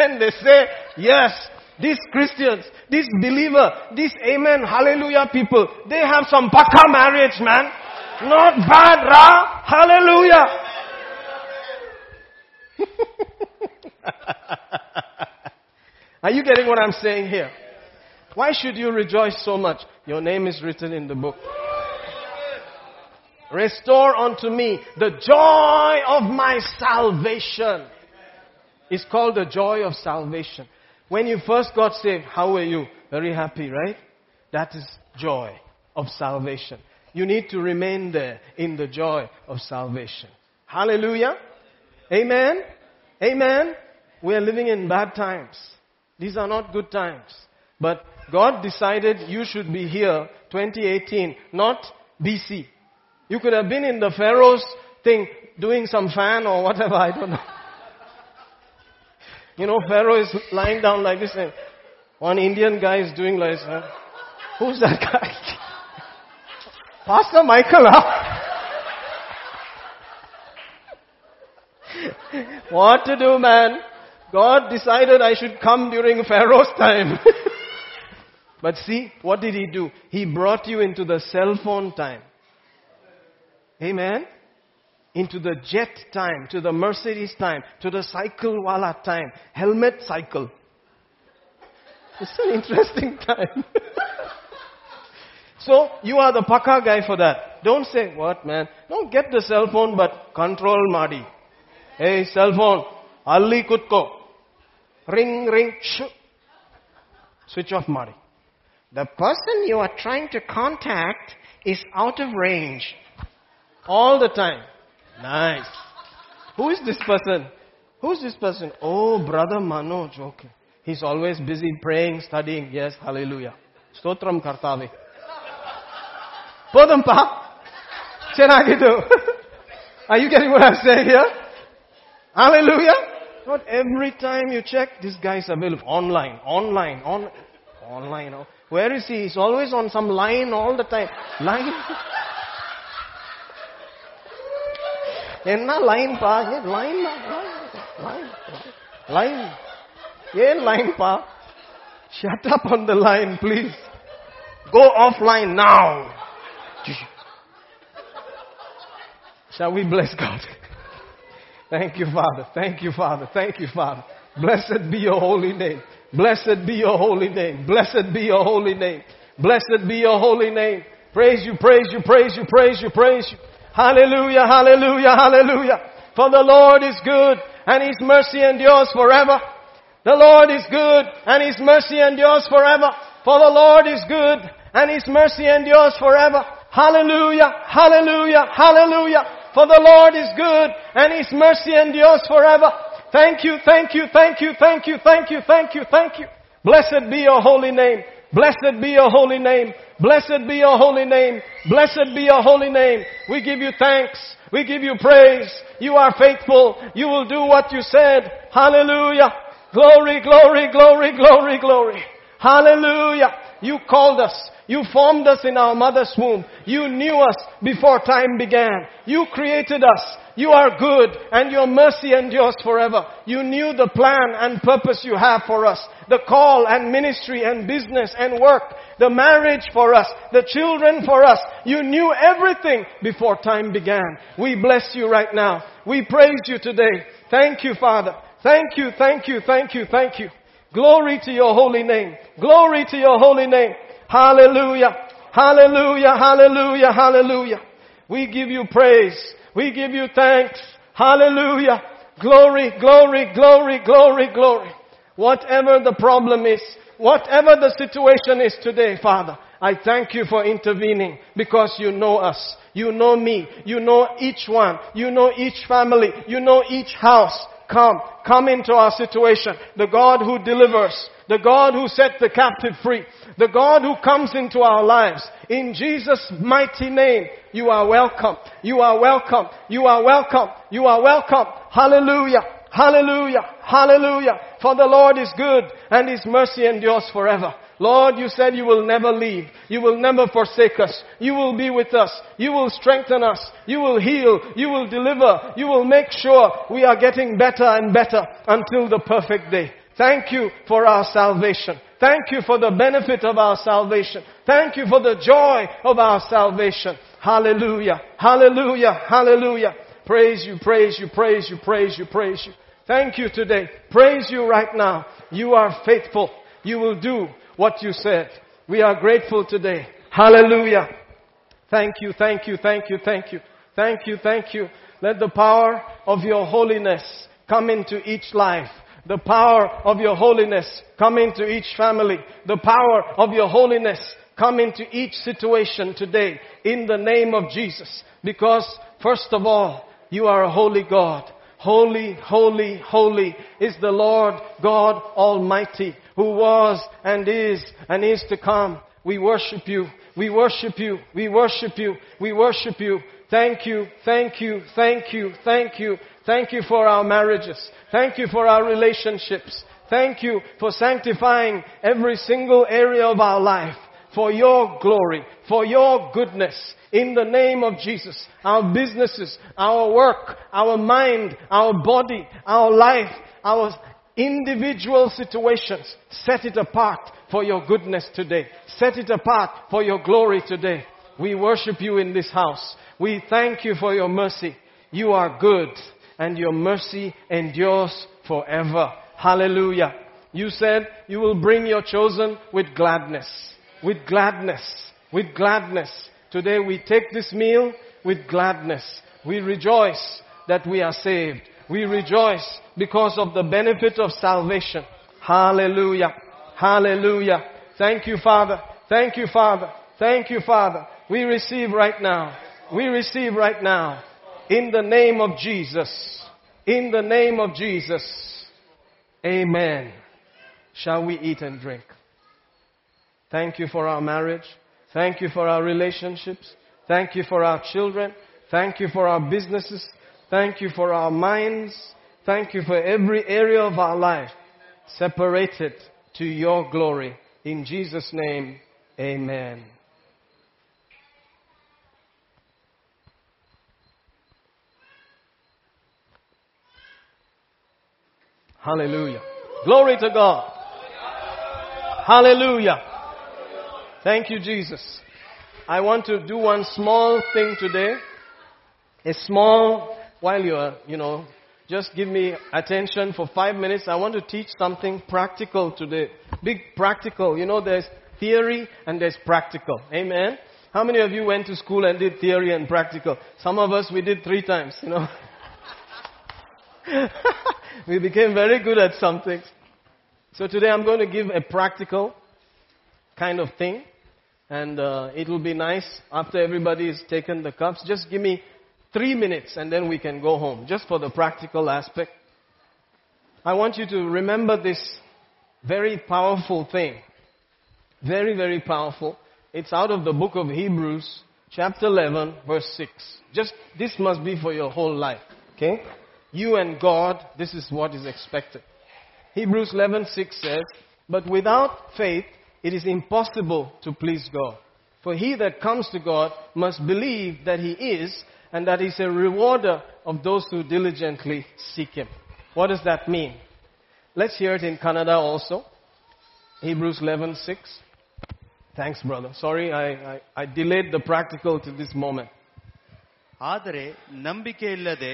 and they say, yes, these Christians, this believer, these amen, hallelujah people, they have some paka marriage, man. Not bad, ra. Hallelujah. Are you getting what I'm saying here? Why should you rejoice so much? Your name is written in the book. Restore unto me the joy of my salvation. It's called the joy of salvation. When you first got saved, how were you? Very happy, right? That is joy of salvation. You need to remain there in the joy of salvation. Hallelujah. Amen. Amen. We are living in bad times. These are not good times. But God decided you should be here 2018, not BC. You could have been in the Pharaoh's thing, doing some fan or whatever, I don't know. You know, Pharaoh is lying down like this and one Indian guy is doing like this. Who's that guy? Pastor Michael, huh? what to do, man? God decided I should come during Pharaoh's time. but see, what did he do? He brought you into the cell phone time. Amen? Into the jet time, to the Mercedes time, to the cycle wala time, helmet cycle. It's an interesting time. so, you are the paka guy for that. Don't say, what man? Don't get the cell phone, but control Madi. Hey, cell phone, Ali Kutko. Ring, ring, shoo. Switch off Madi. The person you are trying to contact is out of range. All the time. Nice. Who is this person? Who's this person? Oh, brother Manoj. Okay. He's always busy praying, studying. Yes, hallelujah. Stotram kartave. Podampa. Chenagidu. Are you getting what I'm saying here? Hallelujah. Not every time you check, this guy is available online, online, on, online. Where is he? He's always on some line all the time. Line. என்ன line பா line line line ஏன் line பா shut up on the line please go offline now shall we bless god thank you father thank you father thank you father blessed be your holy name blessed be your holy name blessed be your holy name blessed be your holy name praise you praise you praise you praise you praise you Hallelujah, hallelujah, hallelujah. For the Lord is good and His mercy endures forever. The Lord is good and His mercy endures forever. For the Lord is good and His mercy endures forever. Hallelujah, hallelujah, hallelujah. For the Lord is good and His mercy endures forever. Thank you, thank you, thank you, thank you, thank you, thank you, thank you. Blessed be your holy name. Blessed be your holy name. Blessed be your holy name. Blessed be your holy name. We give you thanks. We give you praise. You are faithful. You will do what you said. Hallelujah. Glory, glory, glory, glory, glory. Hallelujah. You called us. You formed us in our mother's womb. You knew us before time began. You created us. You are good and your mercy endures forever. You knew the plan and purpose you have for us. The call and ministry and business and work. The marriage for us. The children for us. You knew everything before time began. We bless you right now. We praise you today. Thank you, Father. Thank you, thank you, thank you, thank you. Glory to your holy name. Glory to your holy name. Hallelujah. Hallelujah, hallelujah, hallelujah. We give you praise. We give you thanks. Hallelujah. Glory, glory, glory, glory, glory. Whatever the problem is, whatever the situation is today, Father, I thank you for intervening because you know us. You know me. You know each one. You know each family. You know each house. Come, come into our situation. The God who delivers. The God who set the captive free. The God who comes into our lives. In Jesus' mighty name, you are welcome. You are welcome. You are welcome. You are welcome. Hallelujah. Hallelujah. Hallelujah. For the Lord is good and His mercy endures forever. Lord, you said you will never leave. You will never forsake us. You will be with us. You will strengthen us. You will heal. You will deliver. You will make sure we are getting better and better until the perfect day. Thank you for our salvation. Thank you for the benefit of our salvation. Thank you for the joy of our salvation. Hallelujah. Hallelujah. Hallelujah. Praise you, praise you, praise you, praise you, praise you. Thank you today. Praise you right now. You are faithful. You will do what you said. We are grateful today. Hallelujah. Thank you, thank you, thank you, thank you. Thank you, thank you. Let the power of your holiness come into each life. The power of your holiness come into each family. The power of your holiness come into each situation today in the name of Jesus. Because first of all, you are a holy God. Holy, holy, holy is the Lord God Almighty who was and is and is to come. We worship you. We worship you. We worship you. We worship you. Thank you. Thank you. Thank you. Thank you. Thank you for our marriages. Thank you for our relationships. Thank you for sanctifying every single area of our life for your glory, for your goodness. In the name of Jesus, our businesses, our work, our mind, our body, our life, our individual situations, set it apart for your goodness today. Set it apart for your glory today. We worship you in this house. We thank you for your mercy. You are good and your mercy endures forever. Hallelujah. You said you will bring your chosen with gladness. With gladness. With gladness. Today we take this meal with gladness. We rejoice that we are saved. We rejoice because of the benefit of salvation. Hallelujah. Hallelujah. Thank you, Father. Thank you, Father. Thank you, Father. We receive right now. We receive right now. In the name of Jesus. In the name of Jesus. Amen. Shall we eat and drink? Thank you for our marriage. Thank you for our relationships. Thank you for our children. Thank you for our businesses. Thank you for our minds. Thank you for every area of our life separated to your glory In Jesus' name, amen. Hallelujah. Glory to God. Hallelujah. Thank you, Jesus. I want to do one small thing today. A small, while you're, you know, just give me attention for five minutes. I want to teach something practical today. Big practical. You know, there's theory and there's practical. Amen. How many of you went to school and did theory and practical? Some of us, we did three times, you know. we became very good at something. So today I'm going to give a practical kind of thing. And uh, it will be nice after everybody has taken the cups. Just give me three minutes and then we can go home. Just for the practical aspect. I want you to remember this very powerful thing. Very, very powerful. It's out of the book of Hebrews, chapter 11, verse 6. Just, this must be for your whole life. Okay? You and God, this is what is expected. Hebrews 11:6 says, "But without faith it is impossible to please God. For he that comes to God must believe that he is and that he's a rewarder of those who diligently seek him." What does that mean? Let's hear it in Kannada also. Hebrews 11:6. Thanks, brother. Sorry, I, I, I delayed the practical to this moment. ಆದರೆ ನಂಬಿಕೆ ಇಲ್ಲದೆ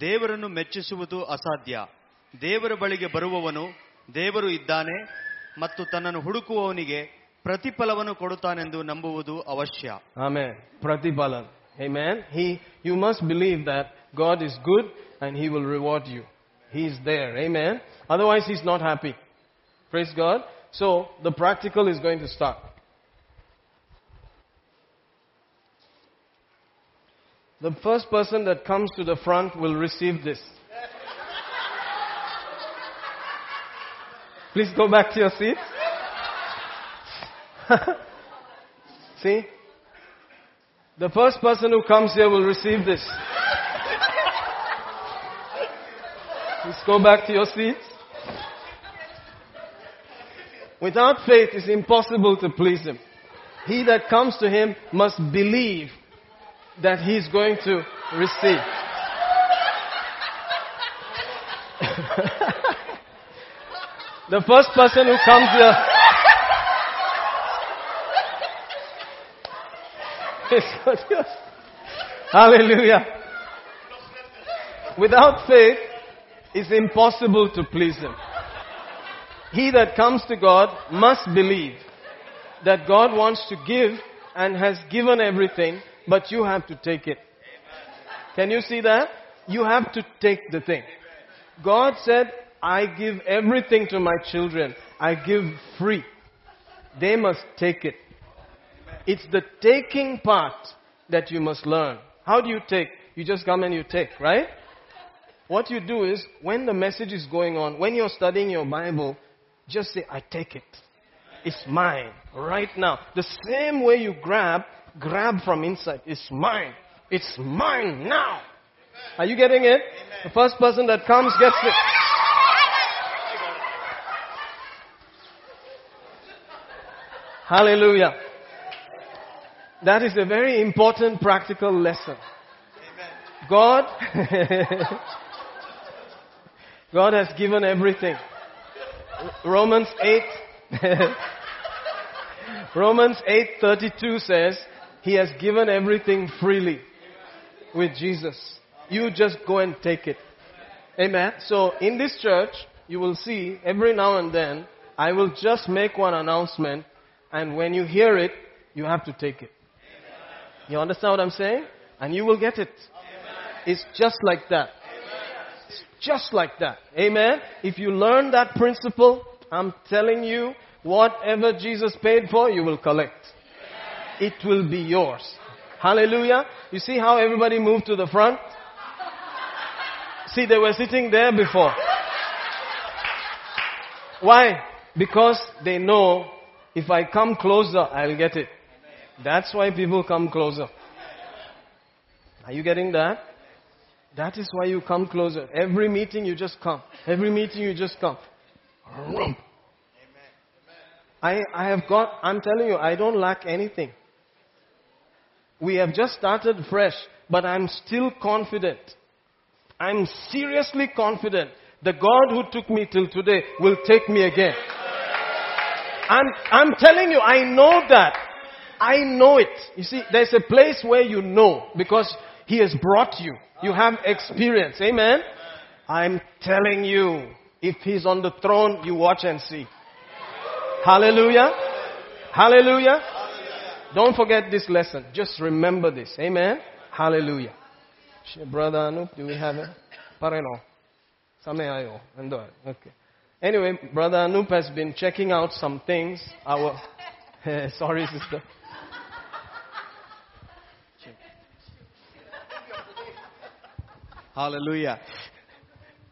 ದೇವರನ್ನು ಮೆಚ್ಚಿಸುವುದು ಅಸಾಧ್ಯ ದೇವರ ಬಳಿಗೆ ಬರುವವನು ದೇವರು ಇದ್ದಾನೆ ಮತ್ತು ತನ್ನನ್ನು ಹುಡುಕುವವನಿಗೆ ಪ್ರತಿಫಲವನ್ನು ಕೊಡುತ್ತಾನೆಂದು ನಂಬುವುದು ಅವಶ್ಯ Amen. Pratipalan. Amen. He, you must believe that God is good and He will reward you. He is there. Amen. Otherwise, He's not happy. Praise God. So, the practical is going to start. The first person that comes to the front will receive this. Please go back to your seats. See? The first person who comes here will receive this. Please go back to your seats. Without faith, it's impossible to please Him. He that comes to Him must believe that He is going to receive. The first person who comes here. Hallelujah. Without faith, it's impossible to please Him. He that comes to God must believe that God wants to give and has given everything, but you have to take it. Can you see that? You have to take the thing. God said, I give everything to my children. I give free. They must take it. It's the taking part that you must learn. How do you take? You just come and you take, right? What you do is, when the message is going on, when you're studying your Bible, just say, I take it. It's mine right now. The same way you grab, grab from inside. It's mine. It's mine now. Are you getting it? The first person that comes gets it. Hallelujah. That is a very important practical lesson. God, God has given everything. Romans 8, Romans 8:32 says, He has given everything freely with Jesus. You just go and take it. Amen. So in this church, you will see every now and then, I will just make one announcement, and when you hear it, you have to take it. You understand what I'm saying? And you will get it. It's just like that. It's just like that. Amen. If you learn that principle, I'm telling you, whatever Jesus paid for, you will collect. It will be yours. Hallelujah. You see how everybody moved to the front? See, they were sitting there before. Why? Because they know if I come closer, I'll get it. That's why people come closer. Are you getting that? That is why you come closer. Every meeting you just come. Every meeting you just come. Amen. I, I have got, I'm telling you, I don't lack anything. We have just started fresh, but I'm still confident. I'm seriously confident the God who took me till today will take me again. I'm, I'm telling you, I know that. I know it. You see, there's a place where you know because He has brought you. You have experience. Amen? I'm telling you, if He's on the throne, you watch and see. Hallelujah. Hallelujah. Don't forget this lesson. Just remember this. Amen. Hallelujah. Brother Anup, do we have it? Okay. Anyway, Brother Anup has been checking out some things. Our sorry, sister. Hallelujah.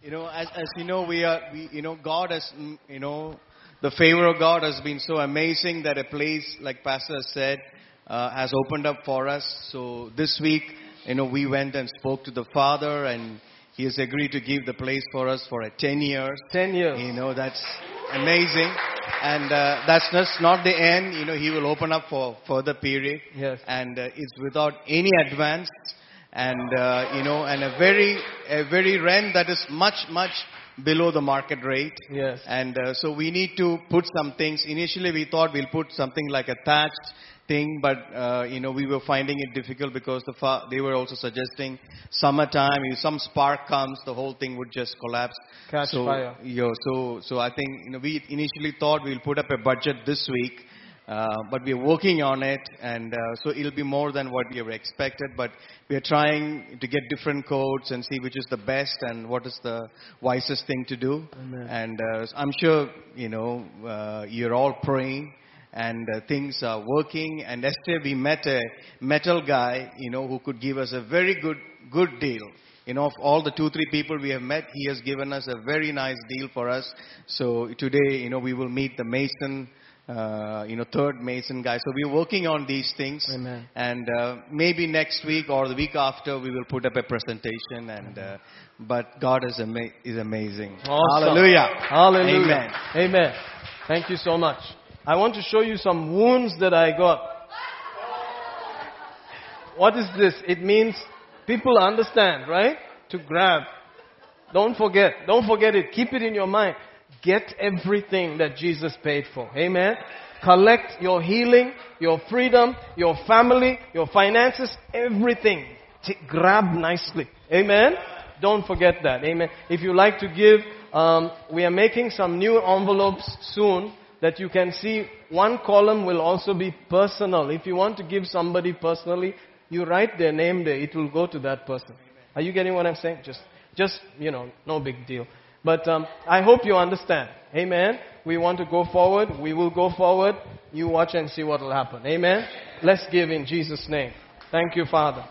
You know, as, as you know, we are, we, you know, God has, mm, you know, the favor of God has been so amazing that a place, like Pastor said, uh, has opened up for us. So this week, you know, we went and spoke to the Father and he has agreed to give the place for us for a 10 years. 10 years. You know, that's amazing. And uh, that's just not the end. You know, he will open up for further period. Yes. And uh, it's without any advance and uh, you know, and a very a very rent that is much much below the market rate. Yes. And uh, so we need to put some things. Initially, we thought we'll put something like a thatched thing, but uh, you know, we were finding it difficult because the fa- they were also suggesting summertime. If some spark comes, the whole thing would just collapse. Catch so, fire. Know, so so I think you know we initially thought we'll put up a budget this week. Uh, but we are working on it, and uh, so it'll be more than what we have expected. But we are trying to get different codes and see which is the best and what is the wisest thing to do. Amen. And uh, I'm sure you know uh, you're all praying, and uh, things are working. And yesterday we met a metal guy, you know, who could give us a very good good deal. You know, of all the two, three people we have met, he has given us a very nice deal for us. So today, you know, we will meet the Mason uh, you know, third Mason guy. So we're working on these things. Amen. And uh, maybe next week or the week after, we will put up a presentation. And uh, but God is ama- is amazing. Awesome. Hallelujah. Hallelujah. Amen. Amen. Thank you so much. I want to show you some wounds that I got. What is this? It means people understand, right? To grab. Don't forget. Don't forget it. Keep it in your mind. Get everything that Jesus paid for. Amen. Collect your healing, your freedom, your family, your finances, everything. T- grab nicely. Amen. Don't forget that. Amen. If you like to give, um, we are making some new envelopes soon that you can see. One column will also be personal. If you want to give somebody personally, you write their name there. It will go to that person. Are you getting what I'm saying? Just, just you know, no big deal. But um, I hope you understand. Amen. We want to go forward. We will go forward. You watch and see what will happen. Amen. Let's give in Jesus' name. Thank you, Father.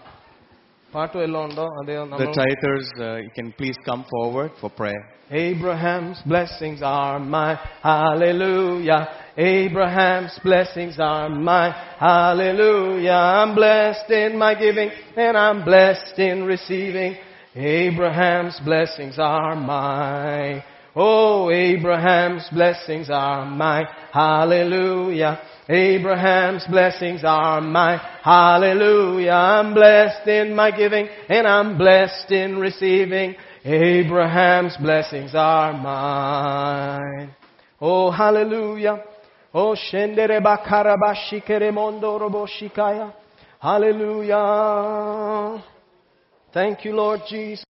പാട്ട് വല്ലതും ഉണ്ടോ അതെയോ The നമ്മൾ tithers, uh, you can please come forward for prayer. Abraham's blessings are mine. Hallelujah. Abraham's blessings are mine. Hallelujah. I'm blessed in my giving and I'm blessed in receiving. Abraham's blessings are mine. Oh, Abraham's blessings are mine. Hallelujah. Abraham's blessings are mine. Hallelujah. I'm blessed in my giving and I'm blessed in receiving. Abraham's blessings are mine. Oh, hallelujah. Oh, shendere bakaraba shikere mondo robo shikaya. Hallelujah. Thank you, Lord Jesus.